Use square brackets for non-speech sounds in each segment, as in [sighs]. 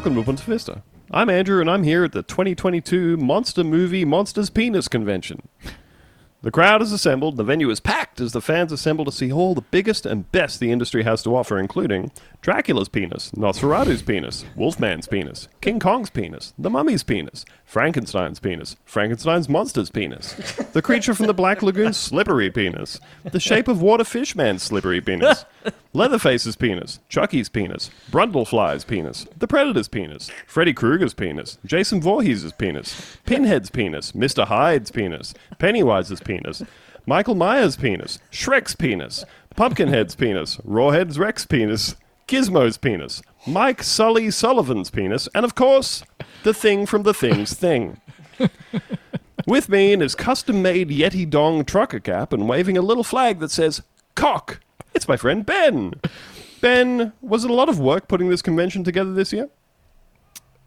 welcome to Punta Vista. I'm Andrew, and I'm here at the 2022 Monster Movie Monsters Penis Convention. The crowd is assembled, the venue is packed as the fans assemble to see all the biggest and best the industry has to offer, including Dracula's penis, Nosferatu's penis, Wolfman's penis, King Kong's penis, the Mummy's penis, Frankenstein's penis, Frankenstein's monster's penis, the creature from the Black Lagoon's slippery penis, the shape of water fishman's slippery penis, [laughs] Leatherface's penis, Chucky's penis, Brundlefly's penis, the Predator's penis, Freddy Krueger's penis, Jason Voorhees' penis, Pinhead's penis, Mr. Hyde's penis, Pennywise's penis, Michael Myers' penis, Shrek's penis, Pumpkinhead's penis, Rawhead's Rex penis, Gizmo's penis, Mike Sully Sullivan's penis, and of course, the thing from the thing's thing. With me in his custom made Yeti Dong trucker cap and waving a little flag that says cock, it's my friend Ben. Ben, was it a lot of work putting this convention together this year?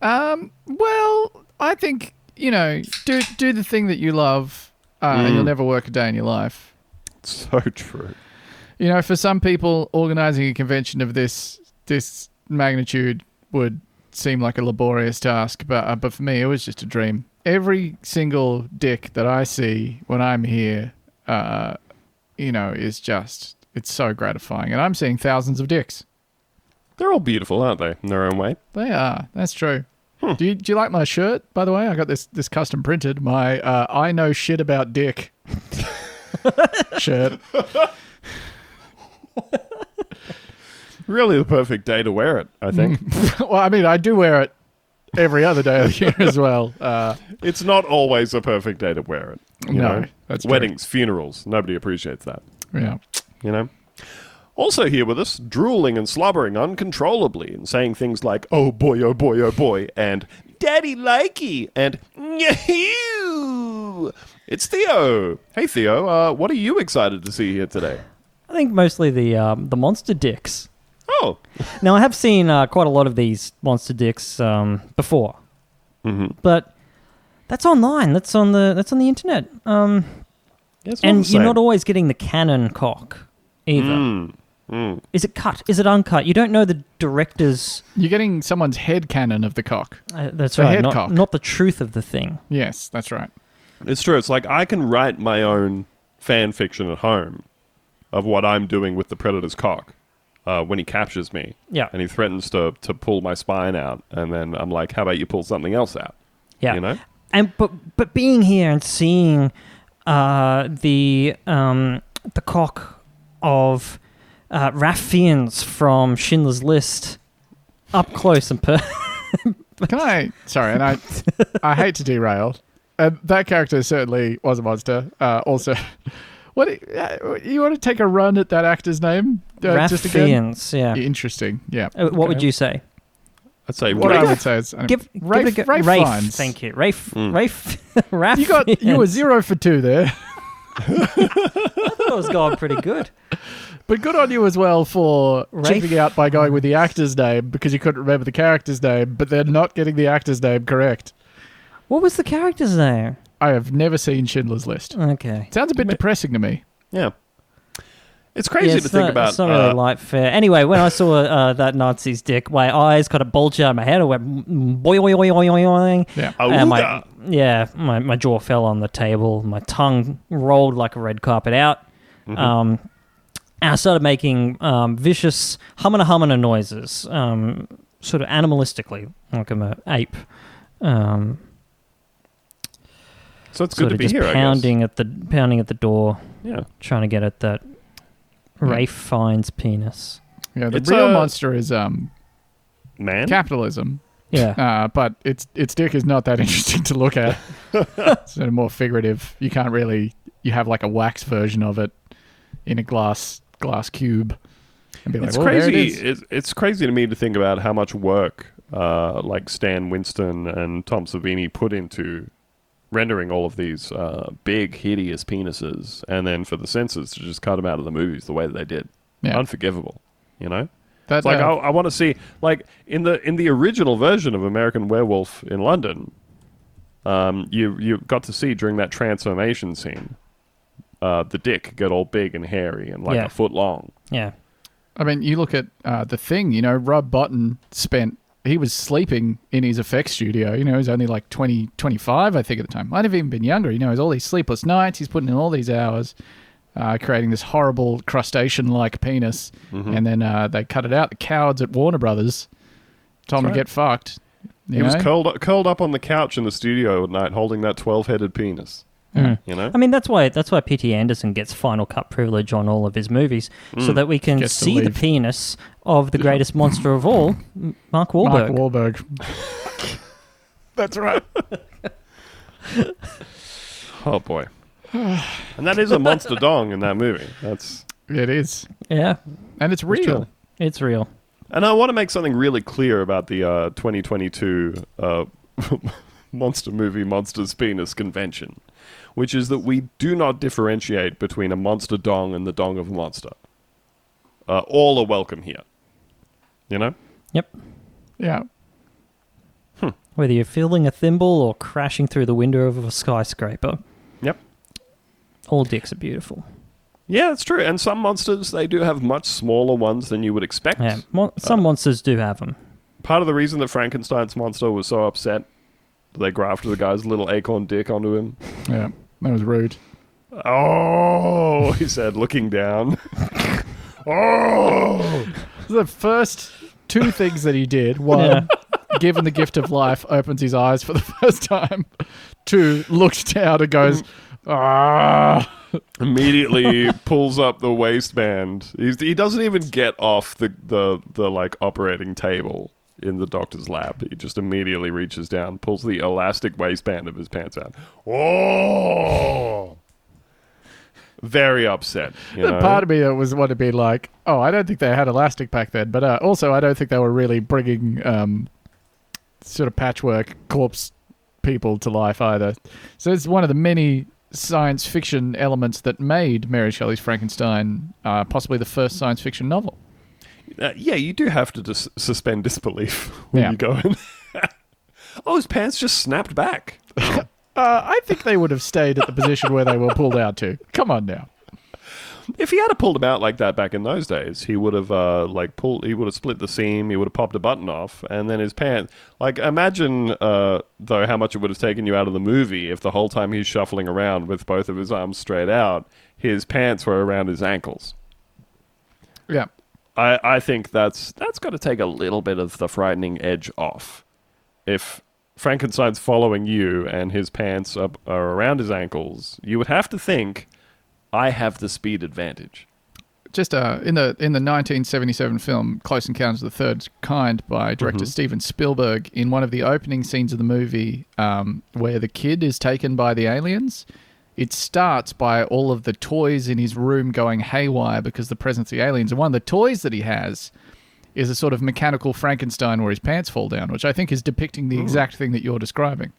Um, well, I think you know, do do the thing that you love, uh, and you'll never work a day in your life. So true. You know, for some people, organizing a convention of this this magnitude would seem like a laborious task, but uh, but for me, it was just a dream. Every single dick that I see when I'm here, uh, you know, is just it's so gratifying, and I'm seeing thousands of dicks. They're all beautiful, aren't they, in their own way? They are. That's true. Do you do you like my shirt? By the way, I got this this custom printed. My uh, I know shit about dick [laughs] shirt. Really the perfect day to wear it, I think. [laughs] well, I mean, I do wear it every other day of the year as well. Uh, it's not always a perfect day to wear it. You No, know? that's true. Weddings, funerals, nobody appreciates that. yeah. you know? Also here with us, drooling and slobbering uncontrollably and saying things like, oh boy, oh boy, oh boy, and daddy likey, and yahoo! It's Theo. Hey Theo, uh, what are you excited to see here today? I think mostly the um, the monster dicks. Oh, Now I have seen uh, quite a lot of these monster dicks um, before, Mhm. but that's online. That's on the that's on the internet. Um, it's and the you're not always getting the canon cock either. Mm, mm. Is it cut? Is it uncut? You don't know the director's. You're getting someone's head canon of the cock. Uh, that's The right. head Not, cock. not the truth of the thing. Yes, that's right. It's true. It's like I can write my own fan fiction at home of what I'm doing with the predator's cock uh, when he captures me. Yeah. And he threatens to, to pull my spine out. And then I'm like, how about you pull something else out? Yeah. You know? and but but being here and seeing uh, the um, the cock of uh, Raph Fiennes from Schindler's List up close and per- [laughs] Can I? Sorry, and I I hate to derail. And that character certainly was a monster. Uh, also, what uh, you want to take a run at that actor's name? Uh, Raph just again? Yeah. Interesting. Yeah. Uh, What would you say? I'd say, What Rafe. I would say is uh, Give, Rafe, give it a go. Rafe Rafe, Fiennes. Thank you, Rafe. Mm. Rafe. [laughs] Raph. You got you were zero for two there, [laughs] that was going pretty good. but good on you as well for Rafe chipping out by going with the actor's name because you couldn't remember the character's name, but then not getting the actor's name correct. What was the character's name? I have never seen Schindler's List. Okay. Sounds a bit depressing to me. Yeah. It's crazy Yeah, to it's think not, about. It's not really uh, light fare. Anyway, when I saw uh, that Nazi's dick, my eyes kind of bulged out of my head. I went mm, boing, boing, boing, boing, boing. Yeah. And my, Auga. yeah, my, my jaw fell on the table. My tongue rolled like a red carpet out. Mm-hmm. Um, and I started making um, vicious hummina hummina noises, um, sort of animalistically, like I'm an ape. Um, so it's good sort to of be just here, I pounding at the pounding at the door. Yeah. trying to get at that Rafe Fiennes penis. Yeah, the It's, real monster is um Man. capitalism. Yeah. [laughs] Uh, but its its dick is not that [laughs] interesting to look at. [laughs] it's sort of more figurative. You can't really you have like a wax version of it in a glass glass cube. And be like, it's "Well, there it crazy. is." It's, it's crazy to me to think about how much work uh, like Stan Winston and Tom Savini put into rendering all of these uh, big, hideous penises, and then for the censors to just cut them out of the movies the way that they did. Yeah. Unforgivable. You know. That, It's like uh, I, I want to see like in the in the original version of American Werewolf in London. Um, you you got to see during that transformation scene, uh, the dick get all big and hairy and like Yeah. a foot long. Yeah. I mean, you look at uh, the thing. You know, Rob Bottin spent he was sleeping in his effects studio. You know, he was only like 20, 25, I think, at the time. Might have even been younger. You know, he's all these sleepless nights. He's putting in all these hours, uh, creating this horrible crustacean-like penis, Mm-hmm. and then uh, they cut it out. The cowards at Warner Brothers told him to get fucked. He you was curled curled up on the couch in the studio at night, holding that twelve-headed penis. Mm. You know, I mean, that's why that's why P.T. Anderson gets final cut privilege on all of his movies, so Mm. that we can Gets see the penis of the greatest monster of all, Mark Wahlberg. Mark Wahlberg. [laughs] That's right. [laughs] oh boy, and that is a monster dong in that movie. That's It is, yeah, and it's real. true. it's real. And I want to make something really clear about the uh, 2022 uh, [laughs] Monster Movie Monsters Penis Convention, which is that we do not differentiate between a monster dong and the dong of a monster. Uh, all are welcome here. You know? Yep. Yeah. Whether you're filling a thimble or crashing through the window of a skyscraper, Yep. all dicks are beautiful. Yeah, it's true. And some monsters, they do have much smaller ones than you would expect. Yeah, mo- some monsters do have them. Part of the reason that Frankenstein's monster was so upset, they grafted the guy's little acorn dick onto him. Yeah. That was rude. Oh, he said, looking down. [laughs] oh! The first two things that he did one, given the gift of life, opens his eyes for the [laughs] first time. Two, looks down and goes, ah. Immediately [laughs] pulls up the waistband. He's, he doesn't even get off the, the, the like operating table in the doctor's lab. He just immediately reaches down, pulls the elastic waistband of his pants out. Oh! Very upset. You know? part of me that was want to be like, oh, I don't think they had elastic back then, but uh, also I don't think they were really bringing um, sort of patchwork corpse people to life either. So it's one of the many science fiction elements that made Mary Shelley's Frankenstein uh, possibly the first science fiction novel. Uh, yeah, you do have to dis- suspend disbelief when Yeah. you go in. [laughs] oh, his pants just snapped back. [laughs] Uh, I think they would have stayed at the position where they were pulled out to. Come on now. If he had have pulled him out like that back in those days, he would have uh, like pulled. He would have split the seam. He would have popped a button off, and then his pants. Like imagine uh, though how much it would have taken you out of the movie if the whole time he's shuffling around with both of his arms straight out, his pants were around his ankles. Yeah. I, I think that's that's got to take a little bit of the frightening edge off. If Frankenstein's following you and his pants are, are around his ankles, you would have to think, I have the speed advantage. just uh, in the in the 1977 film Close Encounters of the Third Kind by director Steven Spielberg, in one of the opening scenes of the movie, um, where the kid is taken by the aliens, it starts by all of the toys in his room going haywire because the presence of the aliens. And one of the toys that he has is a sort of mechanical Frankenstein where his pants fall down, which I think is depicting the exact thing that you're describing.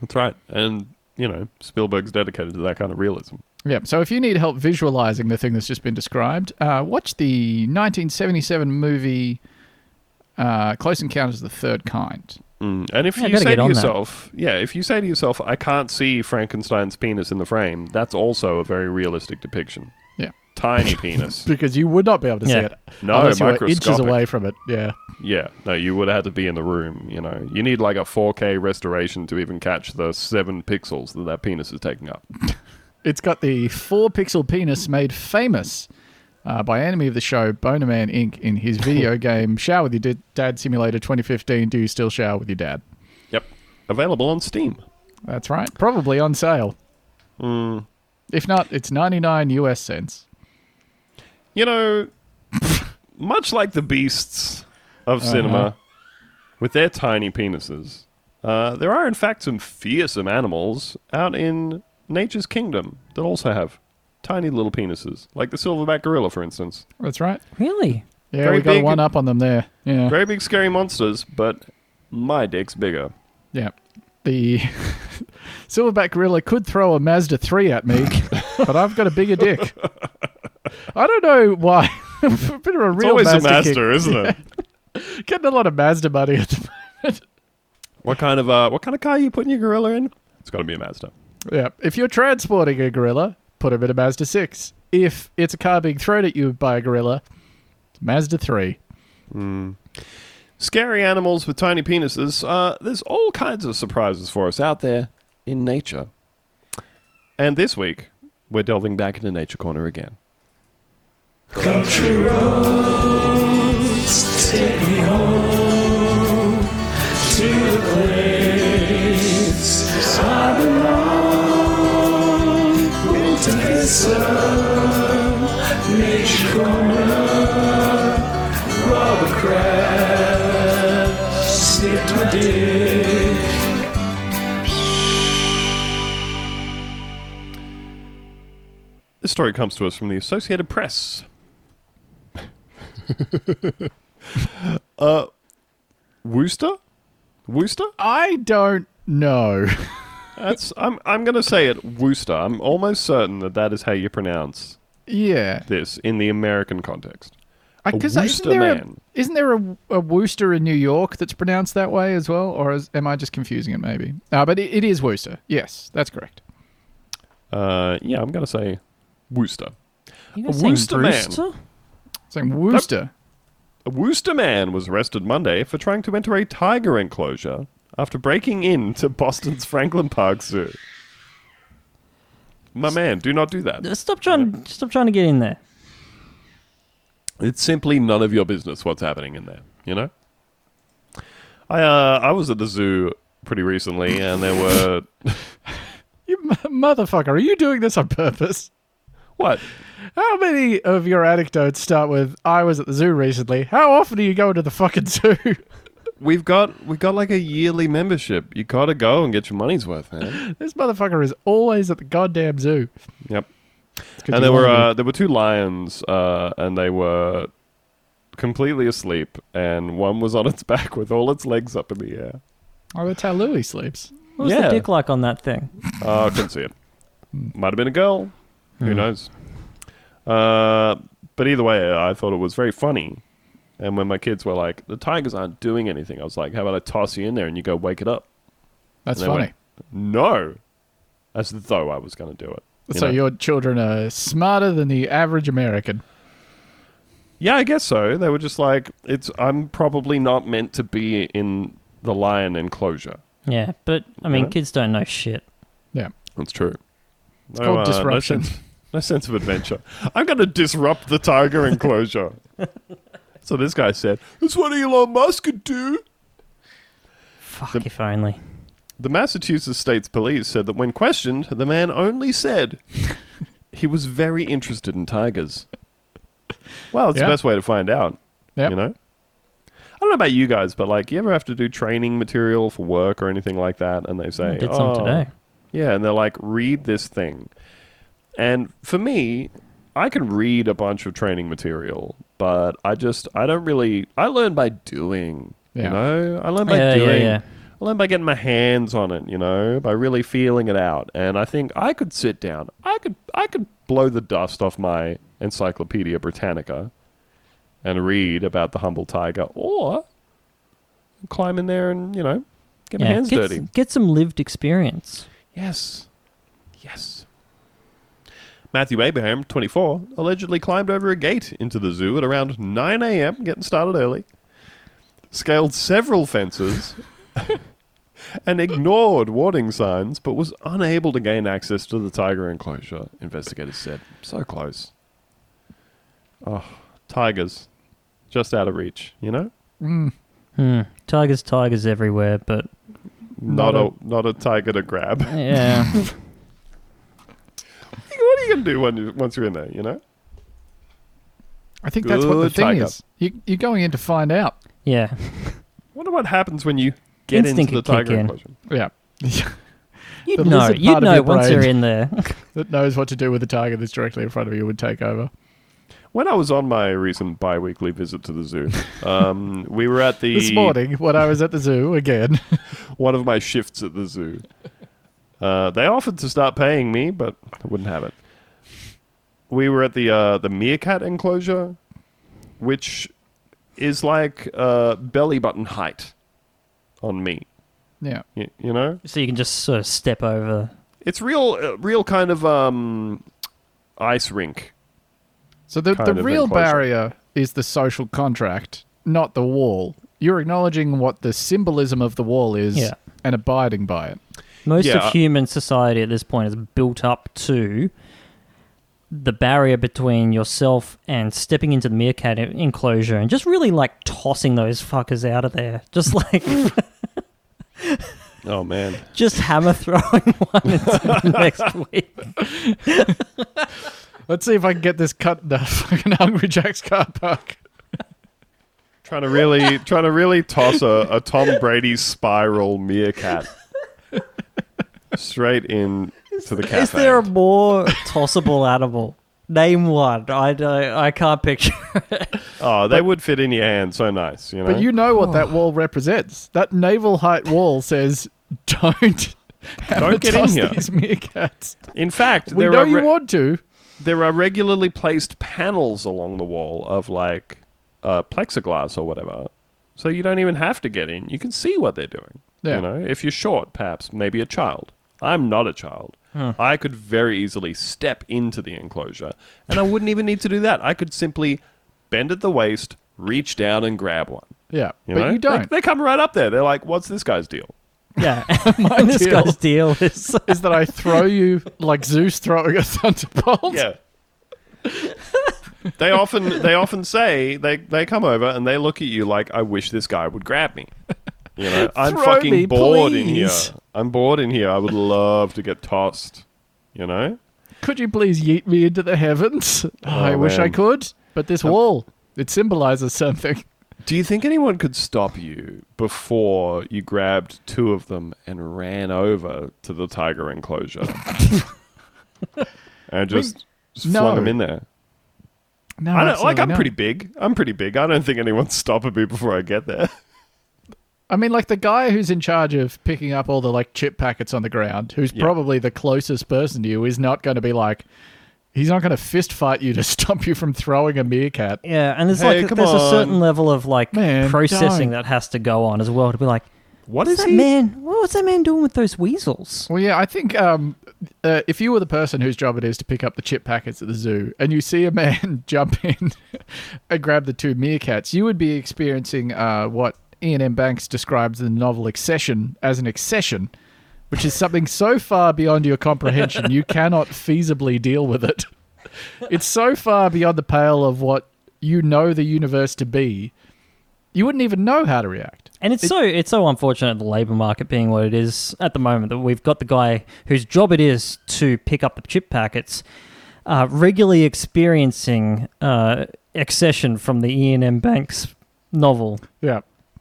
That's right. And, you know, Spielberg's dedicated to that kind of realism. Yeah. So if you need help visualizing the thing that's just been described, uh, watch the 1977 movie uh, Close Encounters of the Third Kind. Mm. And if Yeah, you say to on that. yourself, yeah, if you say to yourself, I can't see Frankenstein's penis in the frame, that's also a very realistic depiction. Yeah. Tiny [laughs] penis. Because you would not be able to see it No, unless you were inches away from it. Yeah. Yeah, no, you would have had to be in the room. You know, you need like a 4K restoration to even catch the seven pixels that that penis is taking up. [laughs] It's got the four pixel penis made famous uh, by enemy of the show, Bonerman Inc., in his [laughs] video game Shower with Your Dad Simulator 2015. Do you still shower with your dad? Yep, available on Steam. That's right. Probably on sale. Mm. If not, it's 99 US cents. You know, [laughs] much like the beasts of Uh-huh. cinema, with their tiny penises, uh, there are in fact some fearsome animals out in nature's kingdom that also have tiny little penises, like the silverback gorilla, for instance. That's right. Really? Yeah, Very we got big- one up on them there. Yeah. Very big, scary monsters, but my dick's bigger. Yeah. The [laughs] silverback gorilla could throw a Mazda 3 at me, [laughs] but I've got a bigger dick. I don't know why. [laughs] a bit of a It's real always Mazda a kick. master, isn't it? Getting a lot of Mazda money at the moment. What kind of uh, what kind of car are you putting your gorilla in? It's got to be a Mazda. Yeah. If you're transporting a gorilla, put him in a Mazda 6. If it's a car being thrown at you by a gorilla, it's Mazda 3. scary animals with tiny penises, uh, there's all kinds of surprises for us out there in nature. And this week, we're delving back into Nature Corner again. This story comes to us from the Associated Press. [laughs] uh, Wooster? Worcester? I don't know. [laughs] That's I'm I'm gonna say it Worcester. I'm almost certain that that is how you pronounce yeah. this in the American context. I- A 'cause isn't Worcester there, a, man. isn't there a, a Worcester in New York that's pronounced that way as well? Or is, am I just confusing it maybe? No, but it, it is Worcester. Yes, that's correct. Uh, yeah, I'm gonna say Worcester. You A guys saying Worcester man. Brewster? Saying Worcester. A Worcester man was arrested Monday for trying to enter a tiger enclosure after breaking in to Boston's Franklin Park Zoo. My man, do not do that. Stop trying. Stop trying to get in there. It's simply none of your business what's happening in there. You know. I uh, I was at the zoo pretty recently, and there were [laughs] You m- motherfucker, are you doing this on purpose? what? How many of your anecdotes start with "I was at the zoo recently"? How often are you going to the fucking zoo? [laughs] We've got we got like a yearly membership. You gotta go and get your money's worth, man. [laughs] this motherfucker is always at the goddamn zoo. Yep. And there were uh, there were two lions, uh, and they were completely asleep, and one was on its back with all its legs up in the air. oh, that's how Louis sleeps. What was Yeah. the dick like on that thing? Uh, I couldn't see it. Might have been a girl. Who knows? Uh, but either way, I thought it was very funny. And when my kids were like, "The tigers aren't doing anything," I was like, "How about I toss you in there and you go wake it up?" That's funny. went, no, as though I was going to do it. you so know? your children are smarter than the average American. Yeah, I guess so. They were just like, "It's I'm probably not meant to be in the lion enclosure." Yeah, but I mean, Yeah. kids don't know shit. Yeah. That's true. It's called uh, disruption. No sense, no sense of adventure. I'm going to disrupt the tiger enclosure. [laughs] so this guy said, "That's what Elon Musk could do." Fuck The- if only. The Massachusetts State's police said that when questioned, the man only said he was very interested in tigers. Well, it's Yeah. the best way to find out. Yep. You know? I don't know about you guys, but like, you ever have to do training material for work or anything like that? And they say, I did some "Oh, today. Yeah, and they're like, read this thing. And for me, I can read a bunch of training material, but I just, I don't really, I learn by doing. Yeah. You know? I learn by Yeah, yeah, doing. yeah. I learn by getting my hands on it, you know, by really feeling it out. And I think I could sit down, I could, I could blow the dust off my Encyclopedia Britannica and read about the humble tiger, or climb in there and you know get my hands get, dirty. get some lived experience. Yes. Yes. Matthew Abraham, 24, allegedly climbed over a gate into the zoo at around 9 a.m., getting started early, scaled several fences, [laughs] and ignored warning signs, but was unable to gain access to the tiger enclosure, investigators said. So close. Oh, tigers. Just out of reach, you know? Mm. Hmm. Tigers, tigers everywhere, but Not, Not a, a- not a tiger to grab. yeah. [laughs] what are you going to do when you, once you're in there, you know? I think that's what the Good thing tiger. is. You, you're going in to find out. yeah. [laughs] wonder what happens when you get Instinct into the would kick tiger in. enclosure. Yeah. [laughs] You'd The know. lizard You'd part of know your once brain. you're in there. [laughs] that knows what to do with the tiger that's directly in front of you would take over. When I was on my recent bi-weekly visit to the zoo, um, we were at the This morning, when I was at the zoo again, one of my shifts at the zoo. Uh, they offered to start paying me, but I wouldn't have it. We were at the uh, the meerkat enclosure, which is like uh, belly button height on me. yeah, You, you know, so you can just sort of step over. it's real, uh, real kind of um, ice rink. So the, the real enclosure. barrier is the social contract, not the wall. you're acknowledging what the symbolism of the wall is Yeah. and abiding by it. Most Yeah. of human society at this point is built up to the barrier between yourself and stepping into the meerkat enclosure and just really like tossing those fuckers out of there. Just like Oh man. [laughs] just hammer throwing [laughs] one into next week. [laughs] Let's see if I can get this cut in the fucking Hungry Jack's car park. Trying to really trying to really toss a, a Tom Brady spiral meerkat straight in to the cafe. Is there a more tossable animal? Name one. I don't, I can't picture. it. oh, they would fit in your hand so nice, you know. But you know what that wall represents. That naval height wall says, "Don't, hammer Don't get in toss here." These meerkats. in fact, We there know are you re- want to. there are regularly placed panels along the wall of like uh, plexiglass or whatever, so you don't even have to get in. You can see what they're doing. Yeah. You know, if you're short, perhaps maybe a child. I'm not a child. I could very easily step into the enclosure, and I wouldn't even need to do that. I could simply bend at the waist, reach down, and grab one. Yeah, You but know? you don't. They, they come right up there. They're like, "What's this guy's deal?" Yeah. [laughs] [laughs] My and this deal guy's deal is [laughs] is that I throw you like Zeus throwing a thunderbolt. Yeah. they often they often say they they come over and they look at you like I wish this guy would grab me. You know, I'm Throw fucking me, bored in here. I'm bored in here. I would love to get tossed. You know? Could you please yeet me into the heavens? Oh, I wish I could, but this um, wall it symbolizes something. Do you think anyone could stop you before you grabbed two of them and ran over to the tiger enclosure? [laughs] and just, just no. flung them in there. No, I don't, like I'm not. pretty big. I'm pretty big. I don't think anyone's [laughs] stopping me before I get there. I mean, like the guy who's in charge of picking up all the like chip packets on the ground, who's Yeah. probably the closest person to you, is not going to be like, he's not going to fist fight you to [laughs] stop you from throwing a meerkat. Yeah, and there's Hey, like come there's a certain level of like Man, processing don't. that has to go on as well to be like, What what's is that he? man? What's that man doing with those weasels? Well, yeah, I think um, uh, if you were the person whose job it is to pick up the chip packets at the zoo, and you see a man [laughs] jump in [laughs] and grab the two meerkats, you would be experiencing uh, what Iain M. Banks describes the novel Excession as an excession, which is something so far beyond your comprehension you [laughs] cannot feasibly deal with it. It's so far beyond the pale of what you know the universe to be, you wouldn't even know how to react. And it's so it's so unfortunate the labor market being what it is at the moment that we've got the guy whose job it is to pick up the chip packets, uh, regularly experiencing uh, excession from the Iain M. Banks novel, Yeah,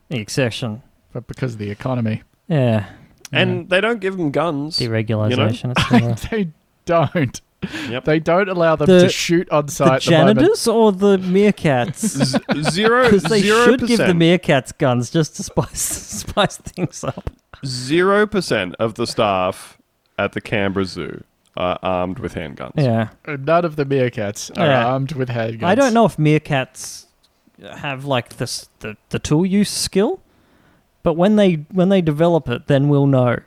The Excession. but because of the economy. Yeah, And they don't give them guns. deregulation. [laughs] It's, uh, [laughs] They don't. Yep. They don't allow them The- to shoot on the site. at the moment. janitors or the meerkats? [laughs] Z- zero Because they zero should give the meerkats guns just to spice spice things up. zero percent of the staff at the Canberra Zoo are armed with handguns. Yeah, None of the meerkats are Yeah. armed with handguns. I don't know if meerkats have like this the, the tool use skill, but when they when they develop it, then we'll know.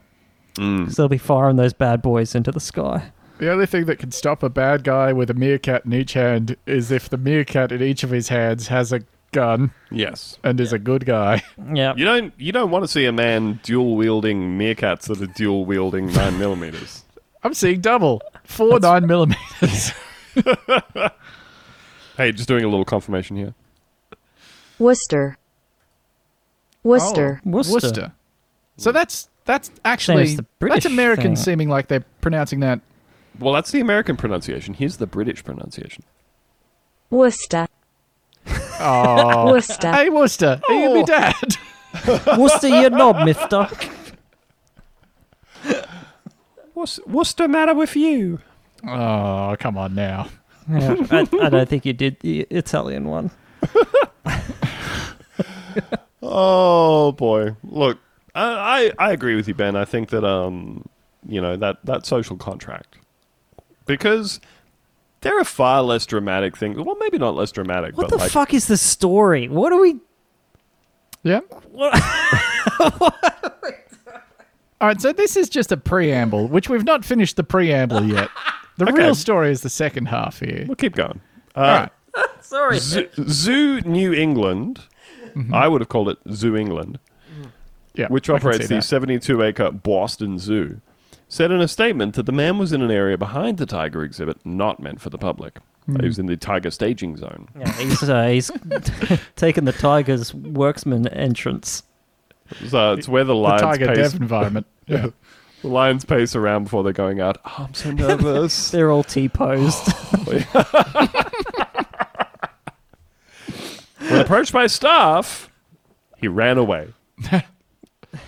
Mm. Because they'll be firing those bad boys into the sky. The only thing that can stop a bad guy with a meerkat in each hand is if the meerkat in each of his hands has a gun Yes. and is a good guy. Yeah, You don't you don't want to see a man dual wielding meerkats that are dual wielding [laughs] nine millimeters. I'm seeing double. Four nine millimeters. [laughs] Hey, just doing a little confirmation here. Worcester. Worcester. Oh, Worcester. Worcester. So that's that's actually the that's American thing. seeming like they're pronouncing that. Well, that's the American pronunciation. Here's the British pronunciation. Worcester. [laughs] Oh, Worcester. hey Worcester, are you my oh. dad? [laughs] What's the your knob, Mister? [laughs] What's what's the matter with you? Oh, come on now. Yeah, I, I don't think you did the Italian one. Oh boy! Look, I, I I agree with you, Ben. I think that um, you know that that social contract because there are far less dramatic things. Well, maybe not less dramatic, What but the like fuck is the story? What are we? Yeah. [laughs] All right, so this is just a preamble, which we've not finished the preamble yet. The [laughs] Okay. real story is the second half here. we'll keep going. All Uh, right. [laughs] Sorry. Zoo, Zoo New England I would have called it Zoo England, Yeah, which operates the 72 acre Boston Zoo, said in a statement that the man was in an area behind the tiger exhibit not meant for the public. Hmm. He was in the tiger staging zone. Yeah, he's uh, he's [laughs] taken the Tiger's worksman entrance. So it's where the lions the lions tiger pace, dev environment. [laughs] Yeah. the lions pace around before they're going out. Oh, I'm so [laughs] nervous. They're all T posed. When approached by staff, he ran away. [laughs]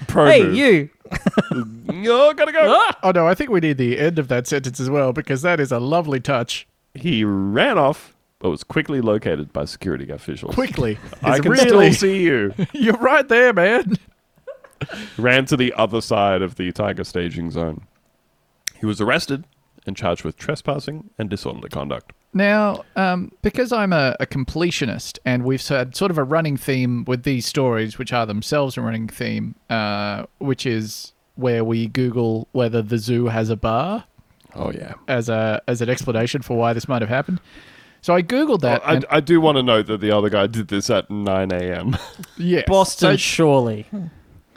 Pro hey, move. you! [laughs] Oh, gotta go. Ah. Oh no, I think we need the end of that sentence as well because that is a lovely touch. He ran off, but was quickly located by security officials. Quickly, [laughs] I It's can really, still see you. You're right there, man. ran to the other side of the tiger staging zone. He was arrested and charged with trespassing and disorderly conduct. Now, um, because I'm a, a completionist, and we've had sort of a running theme with these stories, which are themselves a running theme, uh, which is where we Google whether the zoo has a bar Oh yeah. as a as an explanation for why this might have happened. So I googled that. I, and- I do want to note that the other guy did this at 9 a.m. yes. Boston, So surely.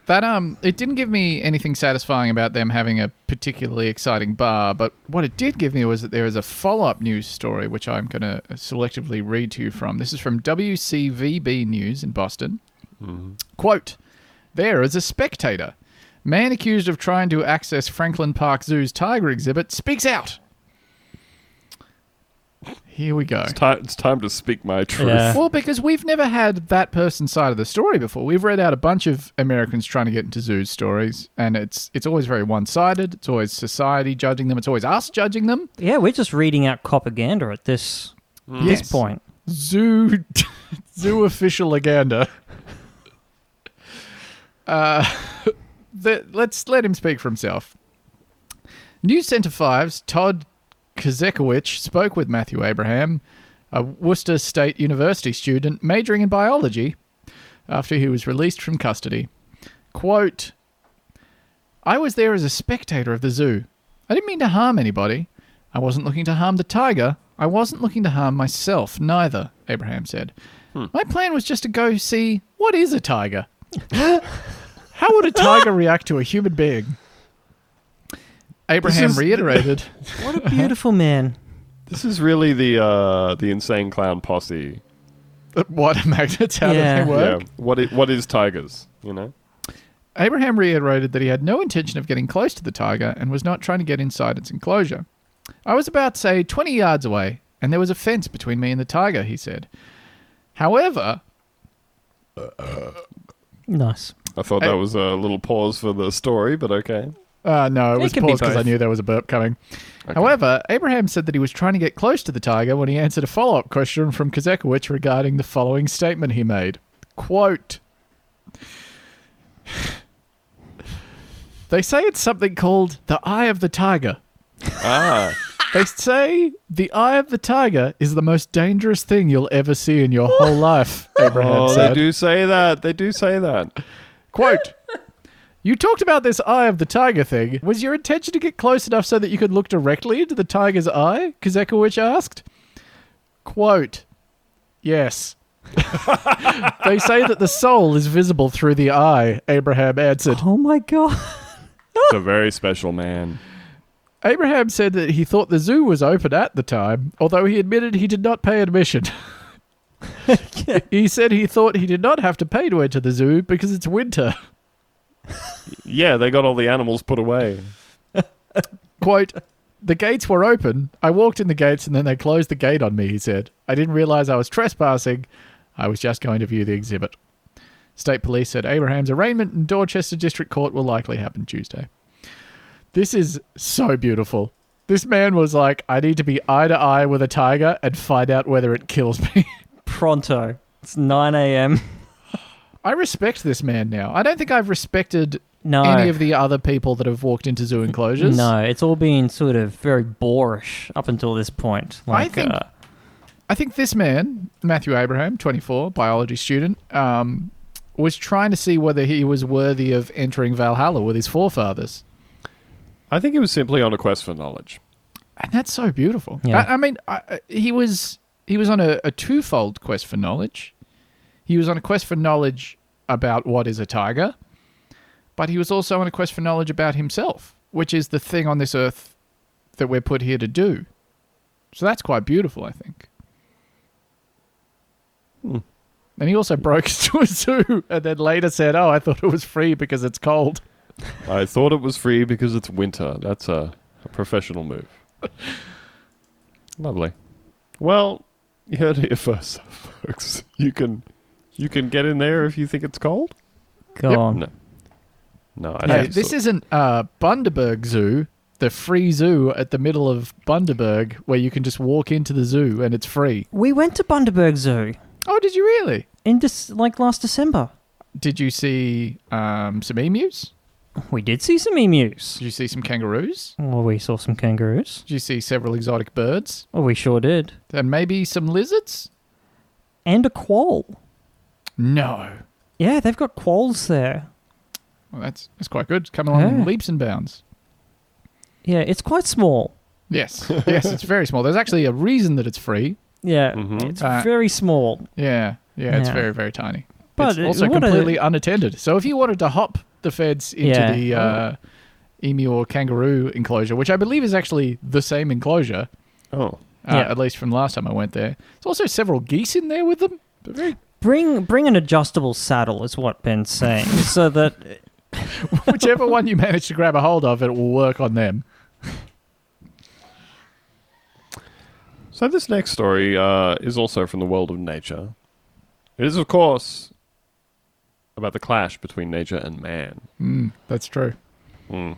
That um, it didn't give me anything satisfying about them having a particularly exciting bar, but what it did give me was that there is a follow-up news story which I'm going to selectively read to you from. This is from WCVB News in Boston. Quote: There is a spectator. Man accused of trying to access Franklin Park Zoo's tiger exhibit speaks out. Here we go. It's time, it's time to speak my truth. Yeah. [laughs] Well, because we've never had that person's side of the story before. We've read out a bunch of Americans trying to get into zoos stories, and it's it's always very one sided. It's always society judging them. It's always us judging them. Yeah, we're just reading out propaganda at this Yes. this point. Zoo [laughs] zoo official aganda. Uh, [laughs] the, let's let him speak for himself. News Centre 5's Todd Kazakiewich spoke with Matthew Abraham, a Worcester State University student majoring in biology, after he was released from custody. Quote, I was there as a spectator of the zoo. I didn't mean to harm anybody. I wasn't looking to harm the tiger. I wasn't looking to harm myself, neither, Abraham said. Hmm. My plan was just to go see what is a tiger? [laughs] How would a tiger react to a human being? Abraham is- reiterated. [laughs] What a beautiful man. This is really the uh, the insane clown posse. what magnets? How Yeah. do they work? Yeah. What is, what is tigers? You know. Abraham reiterated that he had no intention of getting close to the tiger and was not trying to get inside its enclosure. I was about, say, 20 yards away, and there was a fence between me and the tiger, he said. However, Nice. I thought that was a little pause for the story, but okay. Uh, no, it It was paused because I knew there was a burp coming. Okay. However, Abraham said that he was trying to get close to the tiger when he answered a follow up question from Kazakiewich regarding the following statement he made. Quote They say it's something called the eye of the tiger. Ah, [laughs] They say the eye of the tiger is the most dangerous thing you'll ever see in your whole life, Abraham oh, said. they do say that. They do say that. Quote You talked about this eye of the tiger thing. Was your intention to get close enough so that you could look directly into the tiger's eye? Kazakiewich asked. Quote Yes. [laughs] they say that the soul is visible through the eye, Abraham answered. Oh my god. It's a very special man. Abraham said that he thought the zoo was open at the time, although he admitted he did not pay admission. [laughs] [laughs] he said he thought he did not have to pay to enter the zoo because it's winter. Yeah, they got all the animals put away. [laughs] Quote, the gates were open. I walked in the gates and then they closed the gate on me, he said. I didn't realize I was trespassing. I was just going to view the exhibit. State police said Abraham's arraignment in Dorchester District Court will likely happen Tuesday. This is so beautiful. This man was like, I need to be eye to eye with a tiger and find out whether it kills me. [laughs] Pronto. It's 9 a.m. I respect this man now. I don't think I've respected No. any of the other people that have walked into zoo enclosures. No, it's all been sort of very boorish up until this point. Like, think- uh, I think this man, Matthew Abraham, 24, biology student, um, was trying to see whether he was worthy of entering Valhalla with his forefathers. I think he was simply on a quest for knowledge. And that's so beautiful. Yeah. I, I mean, I, I- he was he was on a, a twofold quest for knowledge. He was on a quest for knowledge about what is a tiger, but he was also on a quest for knowledge about himself, which is the thing on this earth that we're put here to do. So that's quite beautiful, I think. Hmm. And he also broke into a zoo and then later said, Oh, I thought it was free because it's cold. [laughs] I thought it was free because it's winter. That's a, a professional move. [laughs] Lovely. Well, you heard it here first, [laughs] folks. You can you can get in there if you think it's cold. Go Yep. on. No, no. I Hey, don't this so- isn't uh, Bundaberg Zoo, the free zoo at the middle of Bundaberg where you can just walk into the zoo and it's free. We went to Bundaberg Zoo Oh, did you really? in this like last December. Did you see um, some emus? We did see some emus. Did you see some kangaroos? Well, we saw some kangaroos. Did you see several exotic birds? Well, we sure did. And maybe some lizards? And a quoll. No. Yeah, they've got quolls there. Well, that's that's quite good. It's coming along in Yeah. leaps and bounds. Yeah, it's quite small. Yes, yes, it's very small. There's actually a reason that it's free. Yeah, Mhm. it's Uh, very small. Yeah, yeah, it's Yeah. very very tiny. But it's it- also what a- completely unattended. So if you wanted to hop the feds into Yeah. the uh, emu or kangaroo enclosure, which I believe is actually the same enclosure, Oh, uh, Yeah. at least from last time I went there. There's also several geese in there with them. They're very Bring bring an adjustable saddle is what Ben's saying, [laughs] so that whichever one you manage to grab a hold of, it will work on them. so this next story uh, is also from the world of nature. It is, of course, about the clash between nature and man. Mm, that's true. Mm.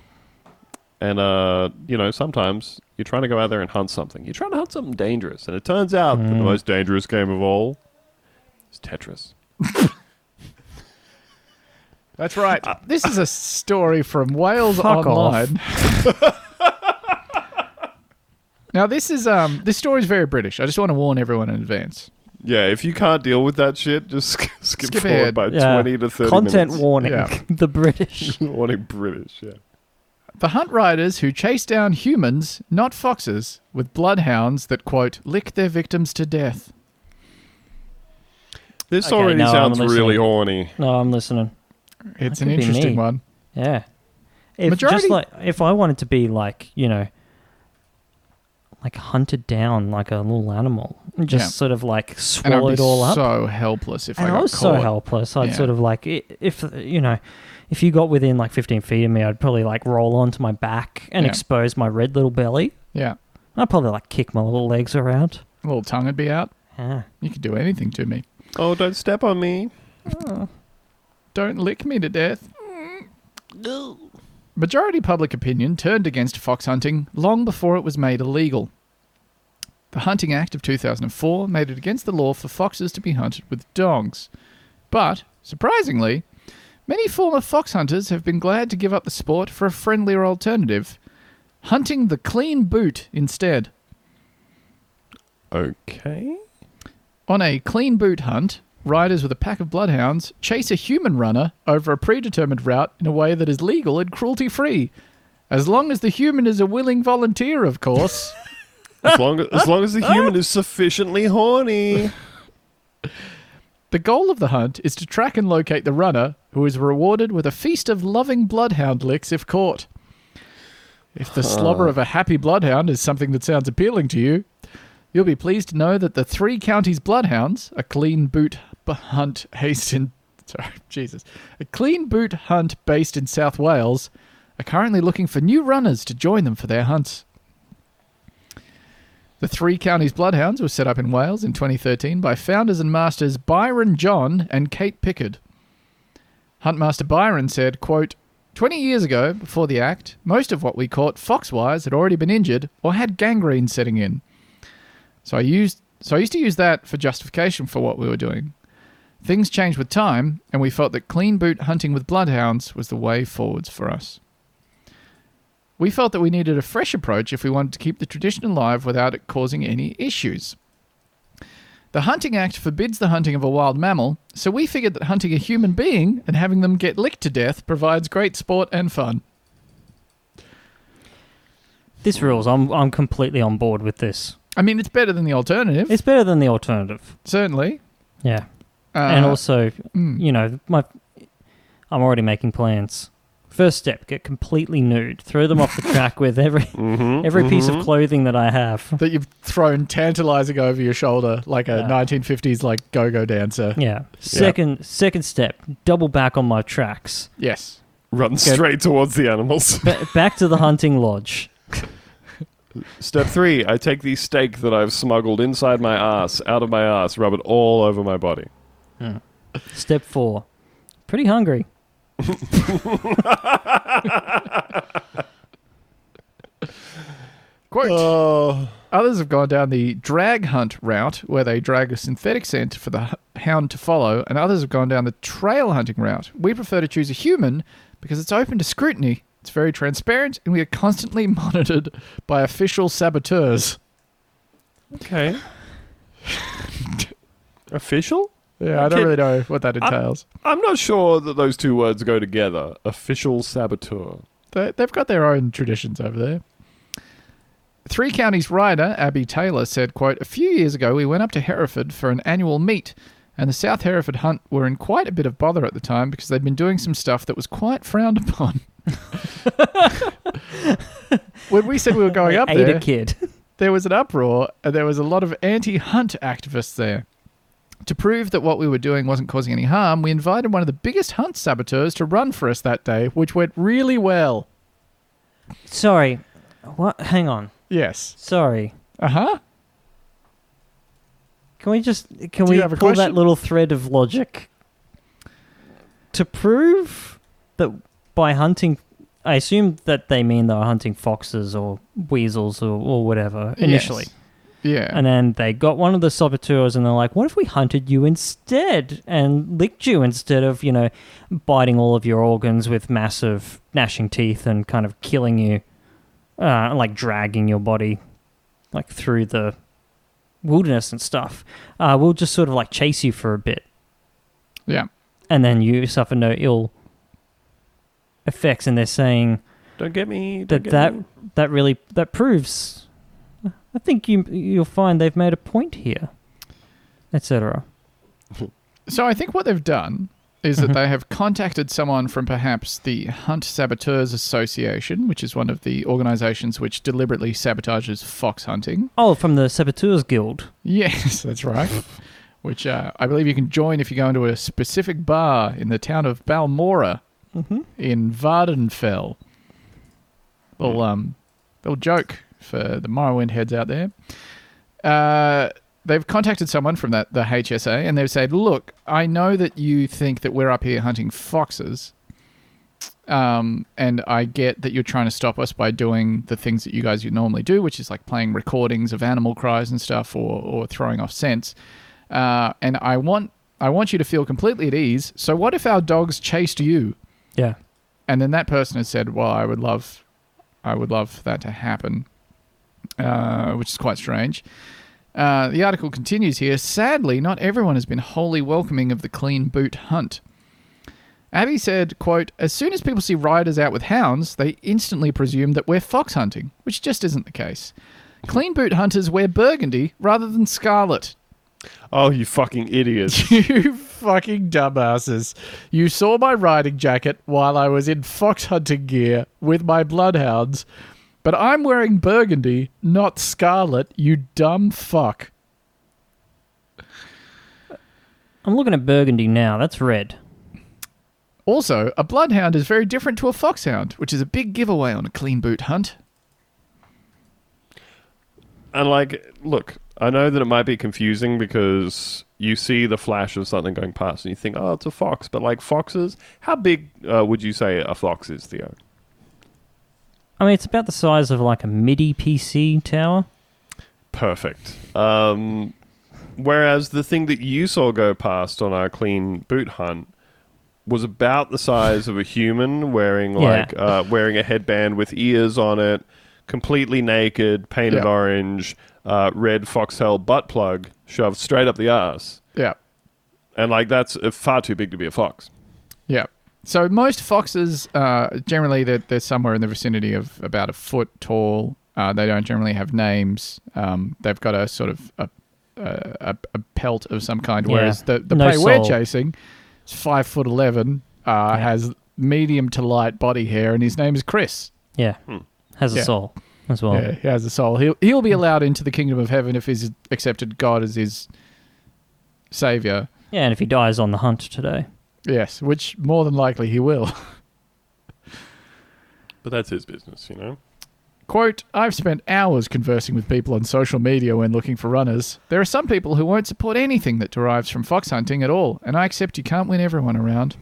And uh, you know, sometimes you're trying to go out there and hunt something. You're trying to hunt something dangerous, and it turns out that the Mm. most dangerous game of all is Tetris. [laughs] That's right. this is a story from Wales Fuck Online. [laughs] now this is um this story is very British. I just want to warn everyone in advance. Yeah, if you can't deal with that shit, just [laughs] skip, Skip forward ahead. by yeah, twenty to thirty content minutes. warning. Yeah. the British. warning British. Yeah. The hunt riders who chase down humans, not foxes, with bloodhounds that quote lick their victims to death. This Okay, already no, sounds really horny. No, I'm listening. It's That an interesting one. Yeah. If Majority- just like if I wanted to be like, you know, like hunted down like a little animal, and just Yeah. sort of like And I'd swallowed be all up. so helpless if and I I, was caught. so helpless. I'd Yeah. sort of like if you know, if you got within like 15 feet of me, I'd probably like roll onto my back and Yeah. expose my red little belly. Yeah, I'd probably like kick my little legs around. a little tongue would be out. Yeah. You could do anything to me. Oh, don't step on me. Oh. Don't lick me to death. Majority public opinion turned against fox hunting long before it was made illegal. The Hunting Act of 2004 made it against the law for foxes to be hunted with dogs. But, surprisingly, many former fox hunters have been glad to give up the sport for a friendlier alternative hunting the clean boot instead. Okay. On a clean boot hunt, riders with a pack of bloodhounds chase a human runner over a predetermined route in a way that is legal and cruelty free. As long as the human is a willing volunteer, of course. [laughs] As long as, as long as the human is sufficiently horny. the goal of the hunt is to track and locate the runner, who is rewarded with a feast of loving bloodhound licks if caught. If the slobber of a happy bloodhound is something that sounds appealing to you, you'll be pleased to know that the Three Counties Bloodhounds, a clean boot hunt based in [laughs] sorry, Jesus, a clean boot hunt based in South Wales, are currently looking for new runners to join them for their hunts. The Three Counties Bloodhounds were set up in Wales in 2013 by founders and masters Byron John and Kate Pickard. Huntmaster Byron said, quote, 20 years ago, before the act, most of what we caught fox-wise had already been injured or had gangrene setting in. So I used so I used to use that for justification for what we were doing. Things changed with time, and we felt that clean boot hunting with bloodhounds was the way forwards for us. We felt that we needed a fresh approach if we wanted to keep the tradition alive without it causing any issues. The Hunting Act forbids the hunting of a wild mammal, so we figured that hunting a human being and having them get licked to death provides great sport and fun. This rules. I'm I'm completely on board with this. I mean, it's better than the alternative, It's better than the alternative. certainly. Yeah. and Uh, also, mm. you know, my I'm already making plans. First step: get completely nude, throw them off the [laughs] track with every Mm-hmm, every piece of clothing that I have. that you've thrown tantalizing over your shoulder like a Yeah. 1950s like go-go dancer. Yeah. Second second step: double back on my tracks. Yes. Run straight towards the animals. Ba- back to the [laughs] hunting lodge. Step three: I take the steak that I've smuggled inside my ass, out of my ass, rub it all over my body. [laughs] Step four: pretty hungry. [laughs] Quote. Oh, uh. Others have gone down the drag hunt route, where they drag a synthetic scent for the hound to follow, and others have gone down the trail hunting route. We prefer to choose a human because it's open to scrutiny, it's very transparent, and we are constantly [laughs] monitored by official saboteurs. okay. [laughs] Official? Yeah, I don't really know what that entails. I'm not sure that those two words go together. Official saboteur. They, they've got their own traditions over there. Three Counties rider Abby Taylor said, quote, A few years ago we went up to Hereford for an annual meet, and the South Hereford hunt were in quite a bit of bother at the time because they'd been doing some stuff that was quite frowned upon. [laughs] [laughs] when we said we were going up Ate there, a kid. there was an uproar and there was a lot of anti-hunt activists there. To prove that what we were doing wasn't causing any harm, we invited one of the biggest hunt saboteurs to run for us that day, which went really well. Sorry. What? Hang on. Yes. Sorry. Uh huh. Can we just can Do we you have a pull that little thread of logic to prove that by hunting? I assume that they mean they were hunting foxes or weasels or, or whatever initially, Yes. Yeah. and then they got one of the saboteurs and they're like, "What if we hunted you instead and licked you instead of you know biting all of your organs with massive gnashing teeth and kind of killing you, uh, like dragging your body like through the wilderness and stuff. Uh, we'll just sort of like chase you for a bit, yeah. and then you suffer no ill effects. And they're saying Don't get me. Don't that get that me. that really that proves. I think you you'll find they've made a point here, etc. [laughs] So I think what they've done is that Mhm. they have contacted someone from perhaps the Hunt Saboteurs Association, which is one of the organizations which deliberately sabotages fox hunting. Oh, from the Saboteurs Guild. Yes, that's right. [laughs] which uh, I believe you can join if you go into a specific bar in the town of Balmora Mm-hmm. in Vvardenfell. Little um, little joke for the Morrowind heads out there. Uh, they've contacted someone from that the HSA, and they've said, "Look, I know that you think that we're up here hunting foxes, um, and I get that you're trying to stop us by doing the things that you guys would normally do, which is like playing recordings of animal cries and stuff, or or throwing off scents. Uh, and I want." I want you to feel completely at ease. So, what if our dogs chased you? Yeah. and then that person has said, "Well, I would love, I would love that to happen," uh, which is quite strange. Uh, the article continues here. Sadly, not everyone has been wholly welcoming of the clean boot hunt. Abby said, "quote As soon as people see riders out with hounds, they instantly presume that we're fox hunting, which just isn't the case. Clean boot hunters wear burgundy rather than scarlet. Oh, you fucking idiots. [laughs] You fucking dumbasses. You saw my riding jacket while I was in fox hunting gear with my bloodhounds, but I'm wearing burgundy, not scarlet, you dumb fuck. I'm looking at Burgundy now. That's red. Also, a bloodhound is very different to a foxhound, which is a big giveaway on a clean boot hunt. and like, look, I know that it might be confusing because you see the flash of something going past and you think, oh, it's a fox. But like foxes, how big uh, would you say a fox is, Theo? I mean, it's about the size of like a MIDI PC tower. Perfect. Um, whereas the thing that you saw go past on our clean boot hunt was about the size of a human wearing Yeah. like uh, wearing a headband with ears on it, completely naked, painted Yeah. orange, uh, red foxtail butt plug shoved straight up the ass, Yeah. and like that's uh, far too big to be a fox. Yeah. So most foxes, uh, generally, they're, they're somewhere in the vicinity of about a foot tall. Uh, they don't generally have names. Um, they've got a sort of a a, a, a pelt of some kind. Yeah. Whereas the the No prey we're chasing is five foot eleven, uh, Yeah. has medium to light body hair, and his name is Chris. Yeah. Hmm. Has a Yeah. soul as well. Yeah, he has a soul. He'll he'll be allowed into the kingdom of heaven if he's accepted God as his savior. Yeah, and if he dies on the hunt today. Yes, which more than likely he will. [laughs] But that's his business, you know? Quote, I've spent hours conversing with people on social media when looking for runners. There are some people who won't support anything that derives from fox hunting at all, and I accept you can't win everyone around.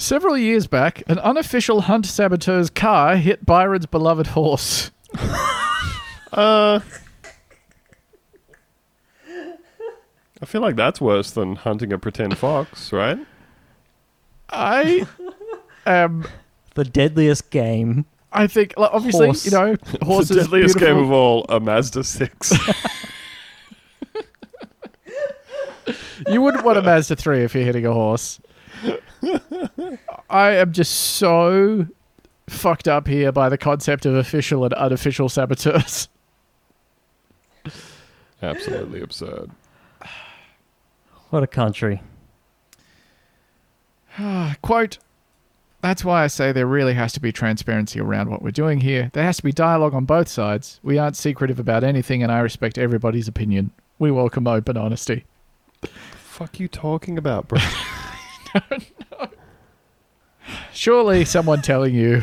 Several years back, an unofficial hunt saboteur's car hit Byron's beloved horse. Uh. I feel like that's worse than hunting a pretend fox, right? I am. The deadliest game. I think, like, obviously, Horse. you know, [laughs] horses. the deadliest beautiful. game of all, a Mazda 6. [laughs] You wouldn't want a Mazda 3 if you're hitting a horse. [laughs] I am just so fucked up here by the concept of official and unofficial saboteurs. [laughs] Absolutely absurd. [sighs] What a country. [sighs] Quote, that's why I say there really has to be transparency around what we're doing here. There has to be dialogue on both sides. We aren't secretive about anything, and I respect everybody's opinion. We welcome open honesty. The fuck you talking about, bro? [laughs] Surely someone telling you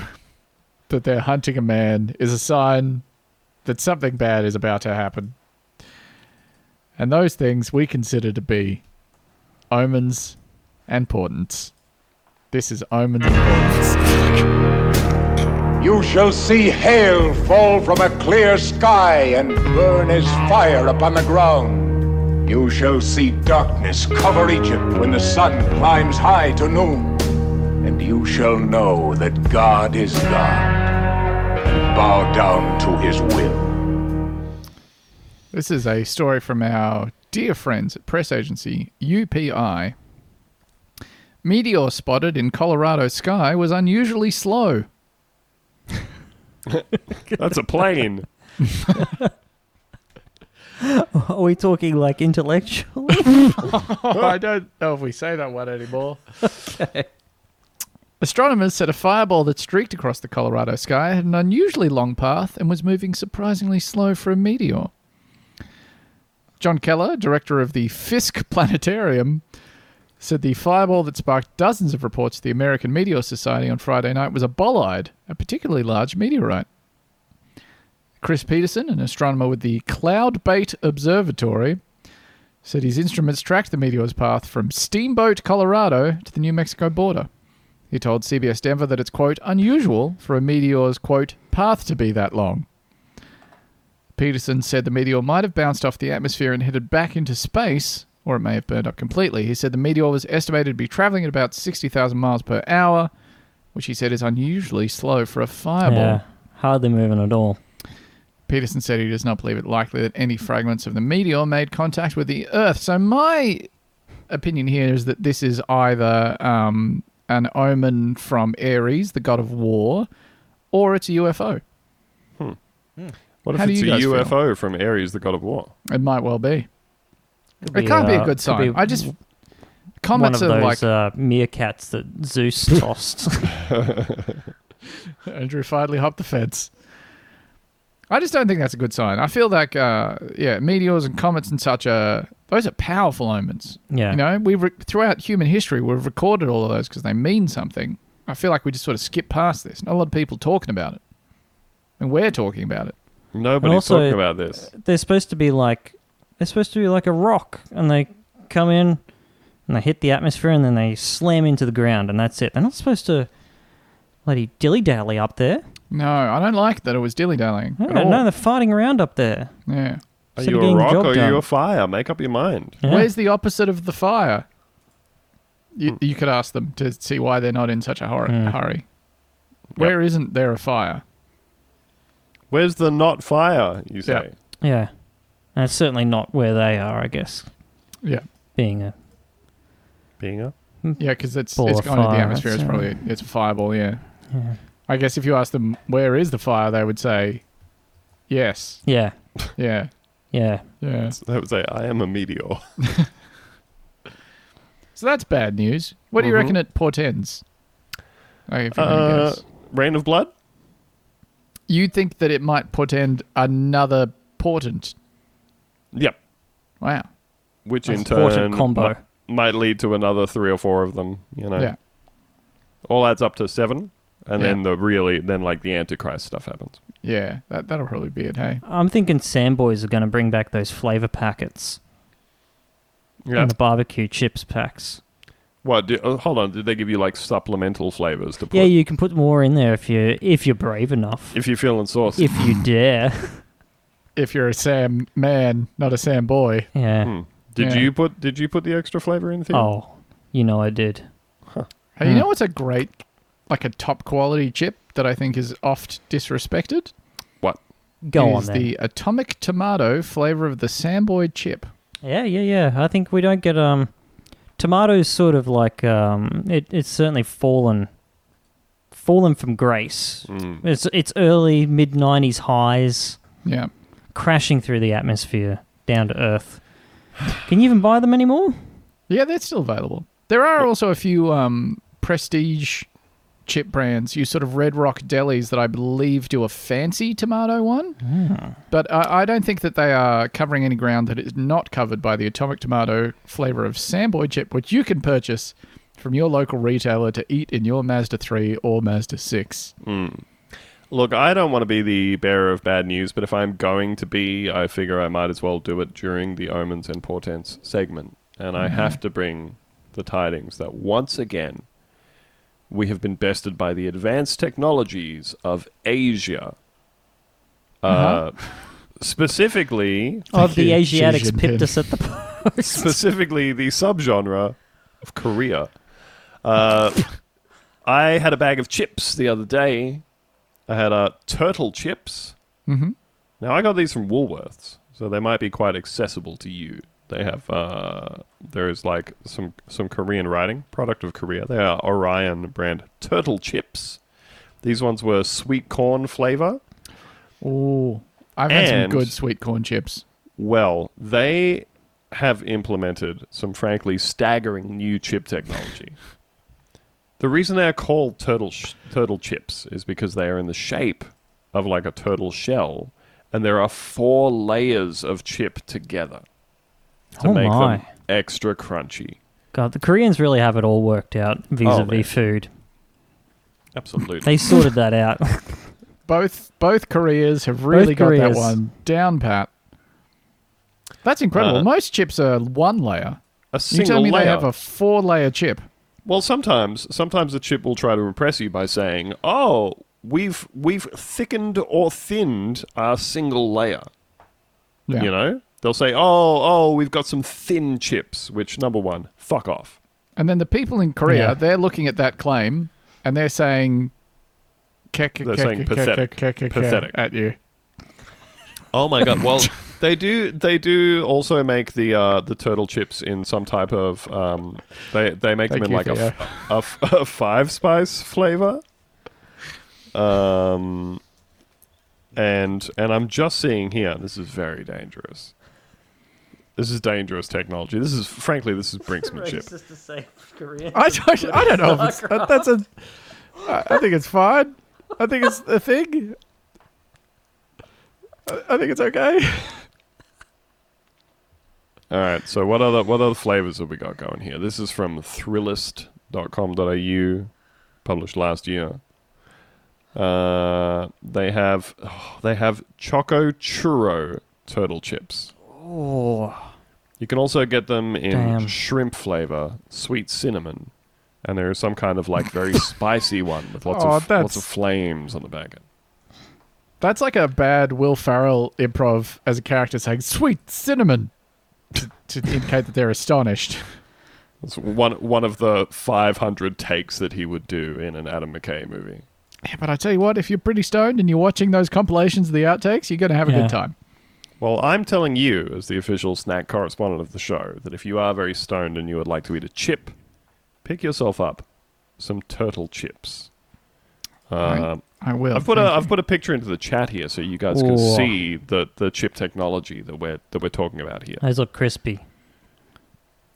that they're hunting a man is a sign that something bad is about to happen. And those things we consider to be omens and portents. This is omens and portents. You shall see hail fall from a clear sky and burn as fire upon the ground. You shall see darkness cover Egypt when the sun climbs high to noon. And you shall know that God is God. And bow down to his will. This is a story from our dear friends at press agency UPI. Meteor spotted in Colorado sky was unusually slow. [laughs] That's a plane. [laughs] Are we talking like intellectual? [laughs] I don't know if we say that one anymore. Astronomers said a fireball that streaked across the Colorado sky had an unusually long path and was moving surprisingly slow for a meteor. John Keller, director of the Fiske [laughs] Planetarium, said the fireball that sparked dozens of reports to the American Meteor Society on Friday night was a bolide, a particularly large meteorite. Chris Peterson, an astronomer with the Cloudbait Observatory, said his instruments tracked the meteor's path from Steamboat, Colorado to the New Mexico border. He told CBS Denver that it's, quote, unusual for a meteor's, quote, path to be that long. Peterson said the meteor might have bounced off the atmosphere and headed back into space, or it may have burned up completely. He said the meteor was estimated to be traveling at about 60,000 miles per hour, which he said is unusually slow for a fireball. yeah. Hardly moving at all. Peterson said he does not believe it likely that any fragments of the meteor made contact with the Earth. So my opinion here is that this is either um, an omen from Ares, the god of war, or it's a UFO. Hmm. What if How it's a you guys feel? UFO from Ares, the god of war? It might well be. Could It can't be a uh, good sign. be I just one of are those like uh, meerkats that Zeus [laughs] tossed. [laughs] Andrew finally hopped the fence. I just don't think that's a good sign. I feel like, uh, yeah, meteors and comets and such are those are powerful omens. yeah. You know, we re- throughout human history we've recorded all of those because they mean something. I feel like we just sort of skip past this. Not a lot of people talking about it, and we're talking about it. Nobody's also- talking about this. Uh, they're supposed to be like they're supposed to be like a rock and they come in and they hit the atmosphere and then they slam into the ground and that's it. They're not supposed to bloody dilly dally up there. No, I don't like that it was dilly dallying. No, no, they're fighting around up there. Yeah. Are you a rock or are you a fire? Make up your mind. Yeah. Where's the opposite of the fire? You, Hmm. you could ask them to see why they're not in such a hor- Hmm. hurry. Where not there a fire? Where's the not fire, you say? yeah. And it's certainly not where they are, I guess. Yeah. Being a Being a Yeah, because it's Ball it's of gone into the atmosphere. It's probably it's a fireball. Yeah. yeah. I guess if you ask them where is the fire, they would say, yes, Yeah. yeah. Yeah. Yeah. I would say I am a meteor. [laughs] So that's bad news. What do you Mhm. reckon it portends? Okay, if you're gonna Uh, guess. Rain of Blood. You think that it might portend another portent? Yep. Wow. Which That's in a portent turn combo. mi- might lead to another three or four of them. You know. Yeah. All adds up to seven, and Yeah. then the really then like the Antichrist stuff happens. Yeah. That that'll probably be it. Hey. I'm thinking Samboys are going to bring back those flavor packets Yeah. and the barbecue chips packs. What? Do, oh, hold on. Did they give you like supplemental flavors to put? Yeah, you can put more in there if you if you're brave enough. if you're feeling saucy. If you [laughs] dare. If you're a Sam man, not a Sam boy. Yeah. Hmm. Did Yeah. you put Did you put the extra flavor in? Theo? Oh, you know I did. Hey, you Hmm. know what's a great, like a top quality chip that I think is oft disrespected? What? Go on is then. the atomic tomato flavor of the Samboy chip. Yeah, yeah, yeah. I think we don't get um tomatoes sort of like um it, it's certainly fallen fallen from grace. Mm. It's it's early mid 90s highs Yeah. crashing through the atmosphere down to earth. [sighs] Can you even buy them anymore? Yeah, they're still available. There are also a few um, prestige chip brands, you sort of Red Rock delis that I believe do a fancy tomato one. Hmm. But I, I don't think that they are covering any ground that is not covered by the atomic tomato flavor of Samboy chip, which you can purchase from your local retailer to eat in your Mazda 3 or Mazda 6. Hmm. Look, I don't want to be the bearer of bad news, but if I'm going to be, I figure I might as well do it during the omens and portents segment, and I mm-hmm. have to bring the tidings that once again we have been bested by the advanced technologies of Asia. Uh, specifically, Of the Asiatics Jinping. pipped us at the post. [laughs] specifically the subgenre of Korea. Uh, [laughs] I had a bag of chips the other day. I had uh, turtle chips. Mm-hmm. Now I got these from Woolworths, so they might be quite accessible to you. They have uh, there is like some some Korean writing, product of Korea. They are Orion brand turtle chips. These ones were sweet corn flavor. Oh, I've had And- some good sweet corn chips. Well, they have implemented some frankly staggering new chip technology. The reason they are called turtle sh- turtle chips is because they are in the shape of like a turtle shell, and there are four layers of chip together to Oh make my. them extra crunchy. God, the Koreans really have it all worked out Oh, vis-a-vis man. food. Absolutely. They sorted that out. [laughs] Both both Koreas have really got Koreas. that one down pat. That's incredible. Uh, Most chips are one layer. a You single tell me layer. they have a four layer chip. Well, sometimes sometimes the chip will try to impress you by saying, "Oh, we've we've thickened or thinned our single layer." Yeah. You know, they'll say, "Oh, oh, we've got some thin chips." Which number one, fuck off. And then the people in Korea, Yeah. they're looking at that claim and they're saying, They're saying pathetic. kek- kek- kek- Pathetic. at you. Oh my god! Well, [laughs] they do they do also make the uh, the turtle chips in some type of um, they they make Thank them in like a, Theo. f- a f- a five spice flavor. Um, and and I'm just seeing here. This is very dangerous. This is dangerous technology. This is frankly this is [laughs] brinksmanship. to say Korean. I don't, I don't know if it's, that's a. I I think it's fine. I think it's a thing. I I think it's okay. [laughs] All right. So what other what other flavors have we got going here? This is from Thrillist.com.au, published last year. Uh, they have oh, they have Choco Churro turtle chips. Oh, You can also get them in Damn. shrimp flavor, sweet cinnamon, and there is some kind of like very [laughs] spicy one with lots Oh, of lots of flames on the back end. That's like a bad Will Ferrell improv as a character saying "sweet cinnamon" to, to indicate that they're astonished. It's one one of the 500 takes that he would do in an Adam McKay movie. Yeah, but I tell you what, if you're pretty stoned and you're watching those compilations of the outtakes, you're going to have a Yeah. good time. Well, I'm telling you, as the official snack correspondent of the show, that if you are very stoned and you would like to eat a chip, pick yourself up some turtle chips. Uh, I- I will. I've put a Thank you. I've put a picture into the chat here so you guys can Ooh. see the, the chip technology that we're that we're talking about here. Those look crispy.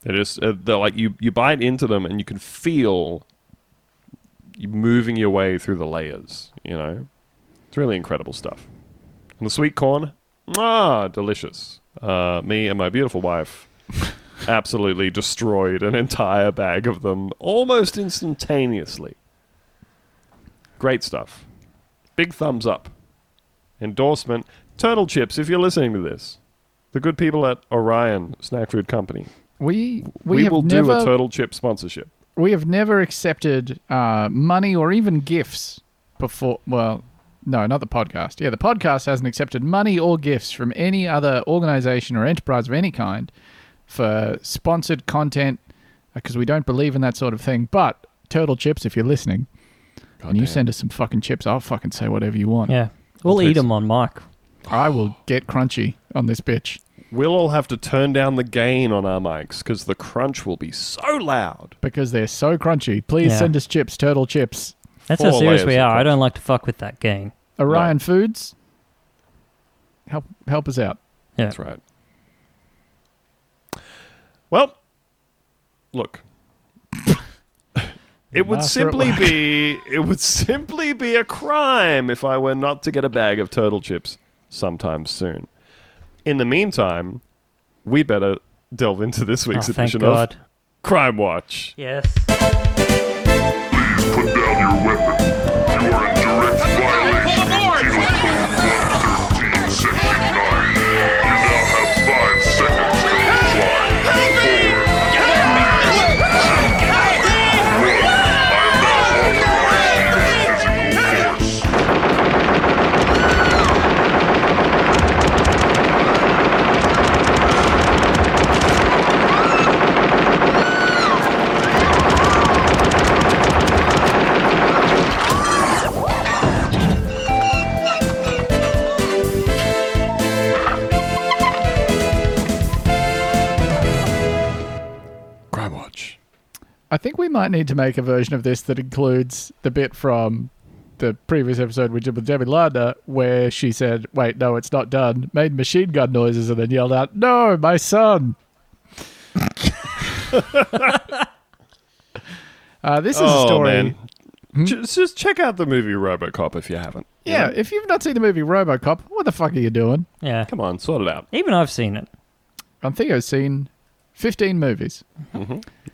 They're just uh, they're like you you bite into them and you can feel you moving your way through the layers. You know, it's really incredible stuff. And the sweet corn, ah, delicious. Uh, me and my beautiful wife [laughs] absolutely destroyed an entire bag of them almost instantaneously. Great stuff. Big thumbs up. Endorsement. Turtle chips, if you're listening to this. The good people at Orion Snack Food Company. we we, We, will never do a turtle chip sponsorship. we have never accepted uh, money or even gifts before. Well, no, not the podcast. Yeah, the podcast hasn't accepted money or gifts from any other organization or enterprise of any kind for sponsored content uh, because we don't believe in that sort of thing. But turtle chips, if you're listening, and you Goddamn. send us some fucking chips, I'll fucking say whatever you want. Yeah. We'll I'll eat them on mic. I will get crunchy on this bitch. We'll all have to turn down the gain on our mics because the crunch will be so loud. because they're so crunchy. Please Yeah. send us chips, turtle chips. That's how serious we are. I don't like to fuck with that game. Orion Foods, help help us out. Yeah. That's right. Well, look. [laughs] It would Master at simply work. be it would simply be a crime if I were not to get a bag of turtle chips sometime soon. In the meantime, we better delve into this Oh, week's thank edition God. of Crime Watch. Yes. Please put down your weapon. You are in direct violation might need to make a version of this that includes the bit from the previous episode we did with Debbie Lardner, where she said, "Wait, no, it's not done." Made machine gun noises and then yelled out, "No, my son!" [laughs] uh, this is a Oh, story. man. Just, just check out the movie RoboCop if you haven't. you Yeah, if you've not seen the movie RoboCop, what the fuck are you doing? Yeah. Come on, sort it out. Even I've seen it. I think I've seen 15 movies.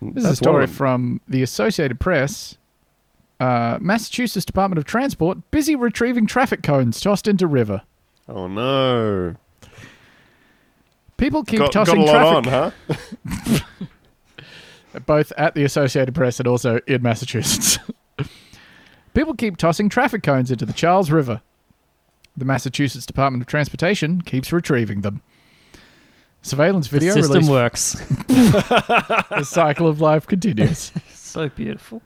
This is a story from the Associated Press. Uh, Massachusetts Department of Transport busy retrieving traffic cones tossed into river. Oh no. People keep Got, got tossing a lot traffic on, huh? [laughs] [laughs] both at the Associated Press and also in Massachusetts. [laughs] People keep tossing traffic cones into the Charles River. The Massachusetts Department of Transportation keeps retrieving them. Surveillance The video system released. works. [laughs] The cycle of life continues. [laughs] so beautiful.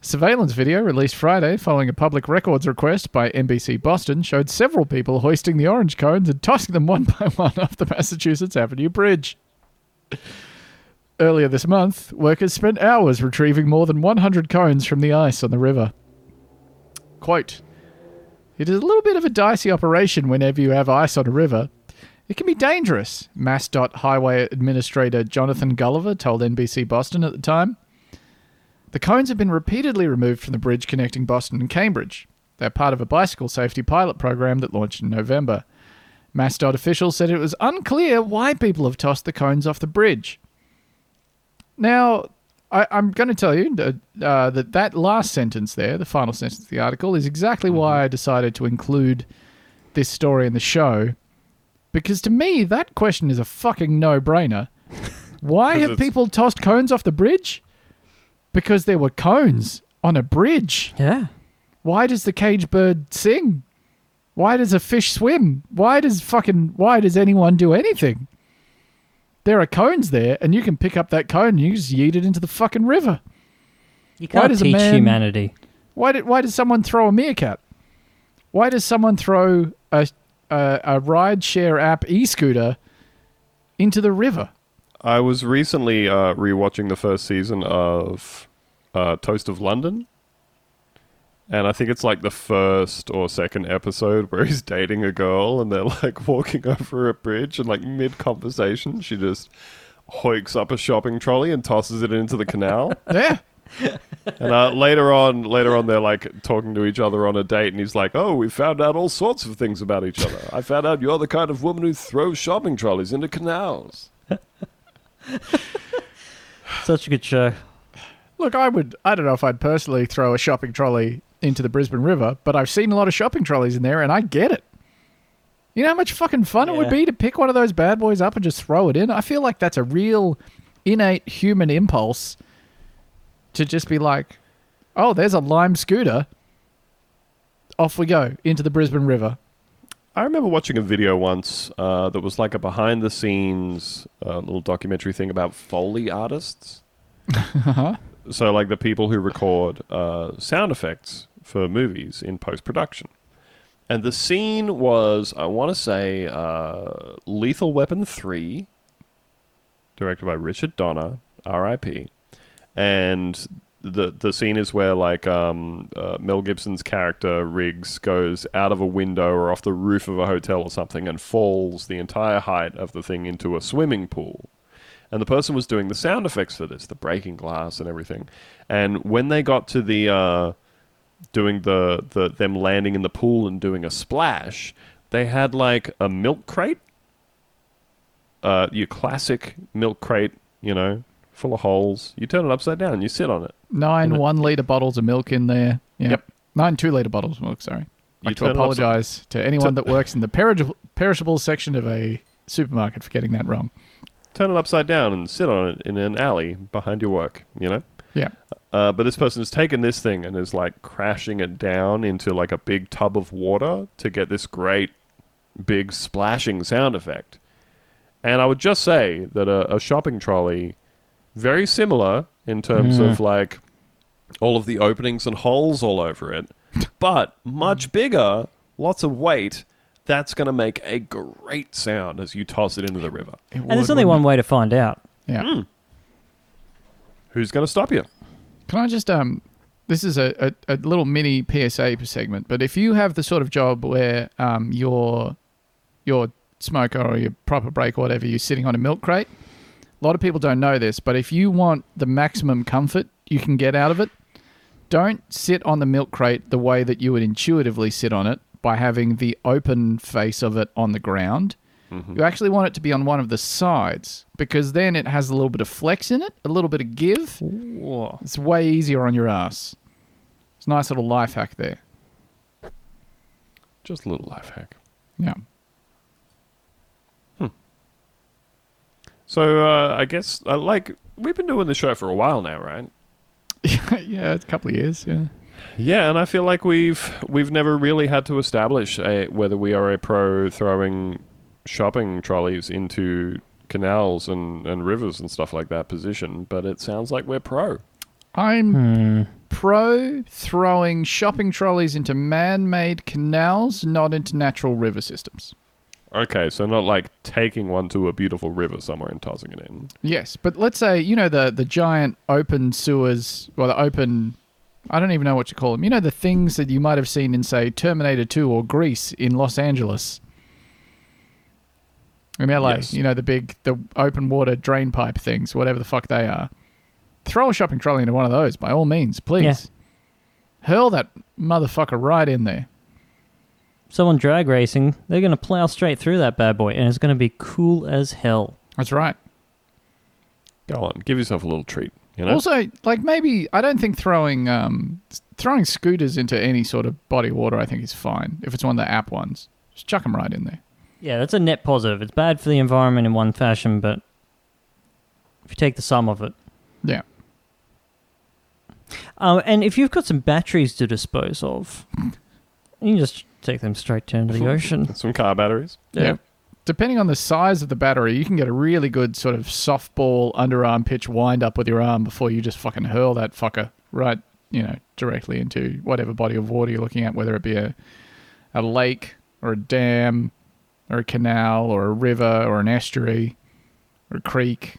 Surveillance video released Friday following a public records request by NBC Boston showed several people hoisting the orange cones and tossing them one [laughs] by one off the Massachusetts Avenue Bridge. Earlier this month, workers spent hours retrieving more than 100 cones from the ice on the river. Quote It is a little bit of a dicey operation whenever you have ice on a river. It can be dangerous, MassDOT Highway Administrator Jonathan Gulliver told NBC Boston at the time. The cones have been repeatedly removed from the bridge connecting Boston and Cambridge. They're part of a bicycle safety pilot program that launched in November. MassDOT officials said it was unclear why people have tossed the cones off the bridge. Now, I, I'm going to tell you that, uh, that that last sentence there, the final sentence of the article, is exactly why I decided to include this story in the show. Because to me, that question is a fucking no brainer. Why have it's- people tossed cones off the bridge? Because there were cones on a bridge. Yeah. Why does the cage bird sing? Why does a fish swim? Why does fucking why does anyone do anything? There are cones there, and you can pick up that cone and you just yeet it into the fucking river. You Why can't does a teach man- humanity. Why did why does someone throw a meerkat? Why does someone throw a a, a ride share app e scooter into the river? I was recently uh, rewatching the first season of uh, Toast of London, And I think it's like the first or second episode where he's dating a girl and they're like walking over a bridge and like mid conversation, she just hoiks up a shopping trolley and tosses it into the canal. Yeah. [laughs] And uh, later on, later on, they're like talking to each other on a date, and he's like, "Oh, we found out all sorts of things about each other. I found out you're the kind of woman who throws shopping trolleys into canals." [laughs] Such a good show. Look, I would. I don't know if I'd personally throw a shopping trolley into the Brisbane River, but I've seen a lot of shopping trolleys in there, and I get it. You know how much fucking fun it would be to pick one of those bad boys up and just throw it in. I feel like that's a real innate human impulse to just be like, "Oh, there's a lime scooter. Off we go into the Brisbane River." I remember watching a video once uh, that was like a behind the scenes uh, little documentary thing about Foley artists. [laughs] so, like the people who record uh, sound effects for movies in post production. And the scene was, I want to say, uh, Lethal Weapon 3, directed by Richard Donner, R.I.P. And the the scene is where like um, uh, Mel Gibson's character Riggs goes out of a window or off the roof of a hotel or something and falls the entire height of the thing into a swimming pool. And the person was doing the sound effects for this, the breaking glass and everything. And when they got to the uh, doing the, the them landing in the pool and doing a splash, they had like a milk crate, uh, your classic milk crate, you know, full of holes. You turn it upside down, you sit on it. Nine one liter bottles of milk in there. Yeah. Yep. Nine two liter bottles of milk. Sorry. You like to apologize to anyone that works in the perishable, perishable section of a supermarket for getting that wrong. turn it upside down and sit on it in an alley behind your work, you know? Yeah. Uh, but this person has taken this thing and is like crashing it down into like a big tub of water to get this great big splashing sound effect. And I would just say that a, a shopping trolley, very similar in terms of like all of the openings and holes all over it, but much bigger, lots of weight. That's going to make a great sound as you toss it into the river. It And there's only wouldn't one way to find out. it? Yeah. Who's going to stop you? Can I just um, this is a, a, a little mini PSA segment, but if you have the sort of job where um, your your smoker or your proper break or whatever, you're sitting on a milk crate. A lot of people don't know this, but if you want the maximum comfort you can get out of it, don't sit on the milk crate the way that you would intuitively sit on it by having the open face of it on the ground. Mm-hmm. You actually want it to be on one of the sides because then it has a little bit of flex in it, a little bit of give. It's way easier on your ass. It's a nice little life hack there. Just a little life hack. Yeah. So uh, I guess uh, like we've been doing the show for a while now, right? [laughs] yeah, it's a couple of years. Yeah. Yeah, and I feel like we've we've never really had to establish a, whether we are a pro throwing shopping trolleys into canals and, and rivers and stuff like that position, but it sounds like we're pro. I'm pro throwing shopping trolleys into man made canals, not into natural river systems. Okay, so not like taking one to a beautiful river somewhere and tossing it in. Yes, but let's say, you know, the, the giant open sewers, well, the open, I don't even know what you call them. You know, the things that you might have seen in, say, Terminator 2 or Grease in Los Angeles. In LA, Yes. you know, the big, the open water drain pipe things, whatever the fuck they are. Throw a shopping trolley into one of those, by all means, please. Yeah. Hurl that motherfucker right in there. Someone drag racing, they're going to plow straight through that bad boy, and it's going to be cool as hell. That's right. Go on, give yourself a little treat. You know, Also, like maybe I don't think throwing um throwing scooters into any sort of body of water I think is fine if it's one of the app ones. Just chuck them right in there. Yeah, that's a net positive. It's bad for the environment in one fashion, but if you take the sum of it. Yeah. Uh, and if you've got some batteries to dispose of, you can just take them straight down to the ocean. some car batteries. Yeah. Depending on the size of the battery, you can get a really good sort of softball underarm pitch wind up with your arm before you just fucking hurl that fucker right, you know, directly into whatever body of water you're looking at, whether it be a a lake or a dam or a canal or a river or an estuary or a creek.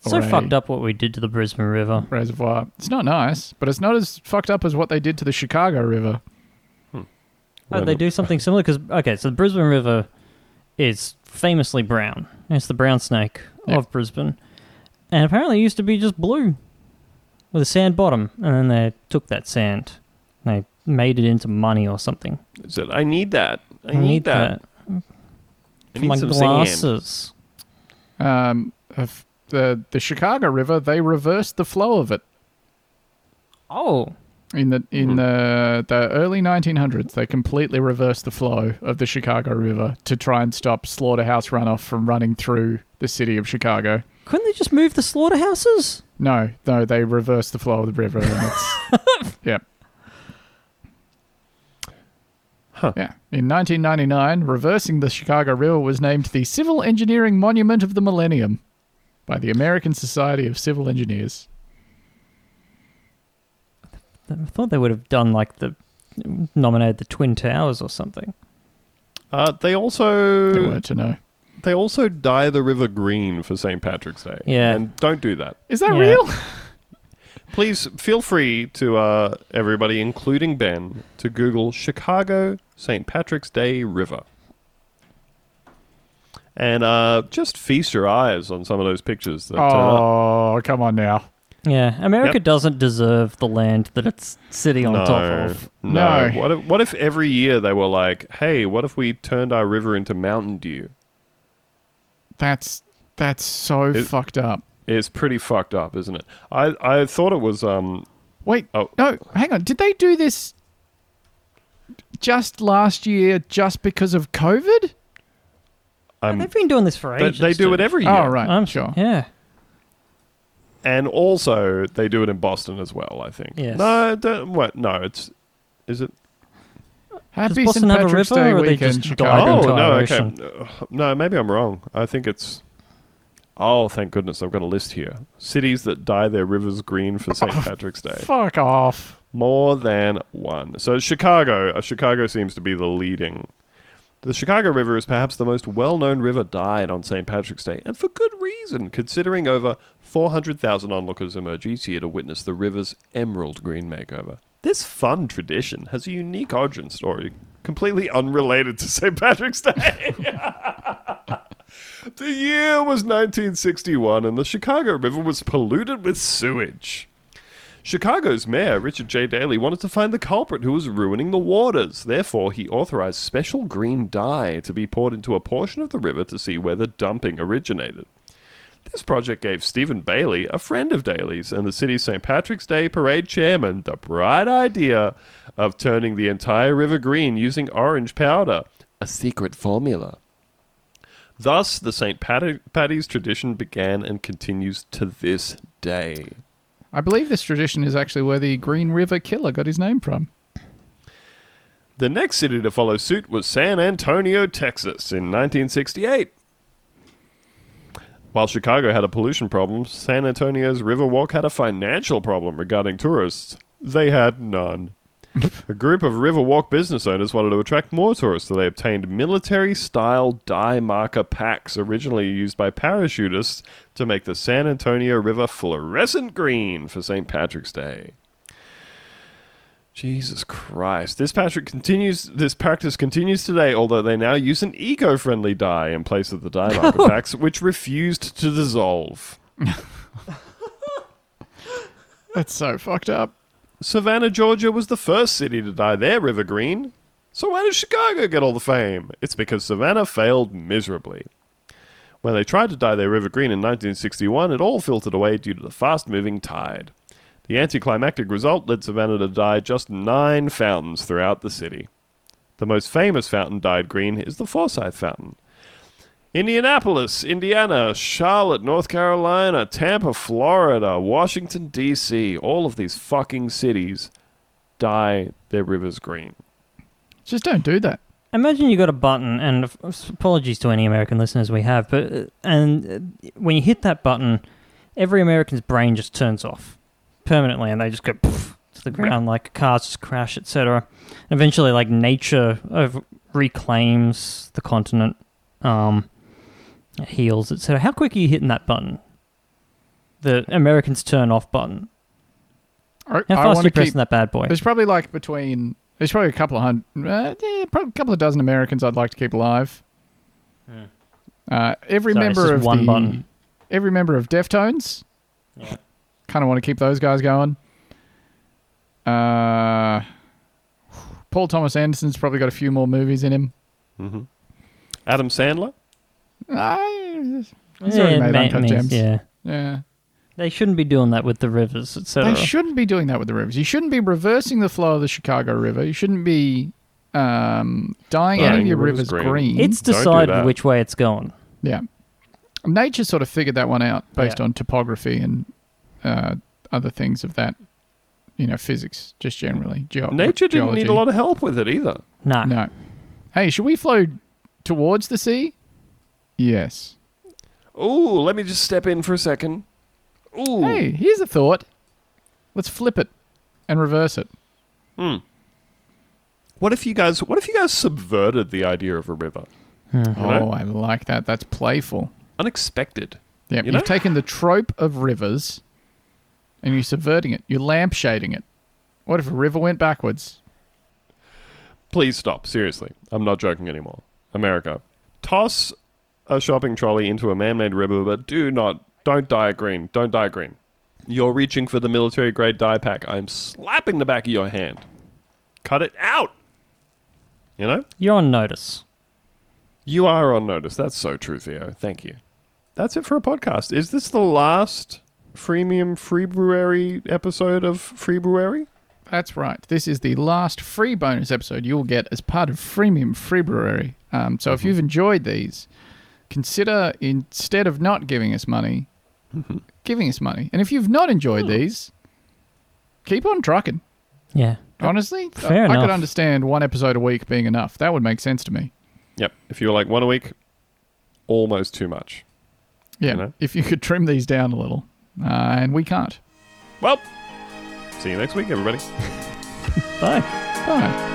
So a fucked up what we did to the Brisbane River. reservoir. It's not nice, but it's not as fucked up as what they did to the Chicago River. Oh, they do something similar because okay, so the Brisbane River is famously brown. It's the brown snake Yeah. of Brisbane, and apparently it used to be just blue with a sand bottom, and then they took that sand, and they made it into money or something. Said, I need that. I, need, that. I for need my some sand. glasses. Um, of the the Chicago River, they reversed the flow of it Oh, in the in mm-hmm. the the early 1900s. They completely reversed the flow of the Chicago River to try and stop slaughterhouse runoff from running through the city of Chicago. couldn't they just move the slaughterhouses? No, no, they reversed the flow of the river. And it's, [laughs] yep. Huh. Yeah. In 1999, reversing the Chicago River was named the Civil Engineering Monument of the Millennium by the American Society of Civil Engineers. I thought they would have done like the nominated the Twin Towers or something. Uh, they They also weren't to know. they also dye the river green for St. Patrick's Day. Yeah. and don't do that. Is that Yeah. real? [laughs] [laughs] Please feel free to uh, everybody, including Ben, to Google Chicago St. Patrick's Day River. And uh, just feast your eyes on some of those pictures that turn up. Oh, come on now. Yeah, America Yep. doesn't deserve the land that it's sitting on top of. No. No. What if, what if every year they were like, hey, what if we turned our river into Mountain Dew? That's that's so It- fucked up. It's pretty fucked up, isn't it? I, I thought it was um Wait, Oh. no, hang on. Did they do this just last year just because of COVID? I'm, They've been doing this for they, ages. they do dude. it every year. Oh, right. I'm sure. Yeah. And also they do it in Boston as well. I think. Yes. No, don't- what? No, it's is it? Happy Boston St. have a Patrick's river, Day or they weekend, just Chicago. dive Oh into no, our okay. ocean. No, maybe I'm wrong. I think it's. Oh, thank goodness! I've got a list here. Cities that dye their rivers green for St. [laughs] Patrick's Day. Fuck off. More than one. So Chicago, uh, Chicago seems to be the leading. The Chicago River is perhaps the most well-known river dyed on St. Patrick's Day, and for good reason, considering over 400,000 onlookers emerge each year to witness the river's emerald green makeover. This fun tradition has a unique origin story, completely unrelated to St. Patrick's Day. [laughs] the year was 1961, and the Chicago River was polluted with sewage. Chicago's mayor, Richard J. Daley, wanted to find the culprit who was ruining the waters. Therefore, he authorized special green dye to be poured into a portion of the river to see where the dumping originated. This project gave Stephen Bailey, a friend of Daley's and the city's St. Patrick's Day parade chairman, the bright idea of turning the entire river green using orange powder, a secret formula. Thus, the St. Patty's tradition began and continues to this day. I believe this tradition is actually where the Green River Killer got his name from. The next city to follow suit was San Antonio, Texas, in 1968. While Chicago had a pollution problem, San Antonio's Riverwalk had a financial problem regarding tourists. They had none. A group of Riverwalk business owners wanted to attract more tourists, so they obtained military style dye marker packs originally used by parachutists to make the San Antonio River fluorescent green for St. Patrick's Day. Jesus Christ. This Patrick continues this practice continues today, although they now use an eco-friendly dye in place of the dye marker [laughs] packs, which refused to dissolve. [laughs] That's so fucked up. Savannah, Georgia was the first city to dye their river green. So why does Chicago get all the fame? It's because Savannah failed miserably. When they tried to dye their river green in 1961, it all filtered away due to the fast-moving tide. The anticlimactic result led Savannah to dye just nine fountains throughout the city. The most famous fountain dyed green is the Forsyth Fountain. Indianapolis, Indiana, Charlotte, North Carolina, Tampa, Florida, Washington, D.C., all of these fucking cities dye their rivers green. Just don't do that. Imagine you got a button, and apologies to any American listeners we have, but uh, and uh, when you hit that button, every American's brain just turns off permanently, and they just go poof to the ground, like cars just crash, etc. And eventually, like nature over- reclaims the continent, um, it heals, etc. How quick are you hitting that button? the Americans turn off button. I, How I fast want you to pressing keep. that bad boy? There's probably like between. There's probably a couple of hundred. Uh, yeah, probably a couple of dozen Americans I'd like to keep alive. Uh, every Sorry, it's member just of one the button. every member of Deftones. Yeah. Kind of want to keep those guys going. Uh, Paul Thomas Anderson's probably got a few more movies in him. Adam Sandler. I, he's Yeah, already made ma- Uncut Gems. Yeah, yeah. they shouldn't be doing that with the rivers, etc. They shouldn't be doing that with the rivers. You shouldn't be reversing the flow of the Chicago River. You shouldn't be um, dyeing Dyeing any of your rivers rivers green. green. It's Don't do decided that. which way it's going. yeah. Nature sort of figured that one out based Yeah. on topography and uh, other things of that, you know, physics, just generally. Geo- Nature didn't need geology. a lot of help with it either. Nah. No. Hey, should we flow towards the sea? Yes. Ooh, let me just step in for a second. Ooh. Hey, here's a thought. Let's flip it and reverse it. Hmm. What if you guys what if you guys subverted the idea of a river? Oh, know? I like that. That's playful. Unexpected. Yeah, You have taken the trope of rivers and you're subverting it. You're lampshading it. What if a river went backwards? Please stop. Seriously. I'm not joking anymore. America. Toss a shopping trolley into a man-made river, but do not don't dye it green. Don't dye it green. You're reaching for the military grade dye pack. I'm slapping the back of your hand. Cut it out. You know? You're on notice. You are on notice. That's so true, Theo. Thank you. That's it for a podcast. Is this the last freemium free brewery episode of Free Brewery? That's right. This is the last free bonus episode you'll get as part of Freemium Free Brewery. Um, so if you've enjoyed these, consider instead of not giving us money, [laughs] giving us money. And if you've not enjoyed these, keep on trucking. Yeah. Honestly, Fair I, I could understand one episode a week being enough. That would make sense to me. Yep. If you were like one a week, almost too much. Yeah, You know? if you could trim these down a little, uh, and we can't. Well, see you next week, everybody. [laughs] Bye. Bye.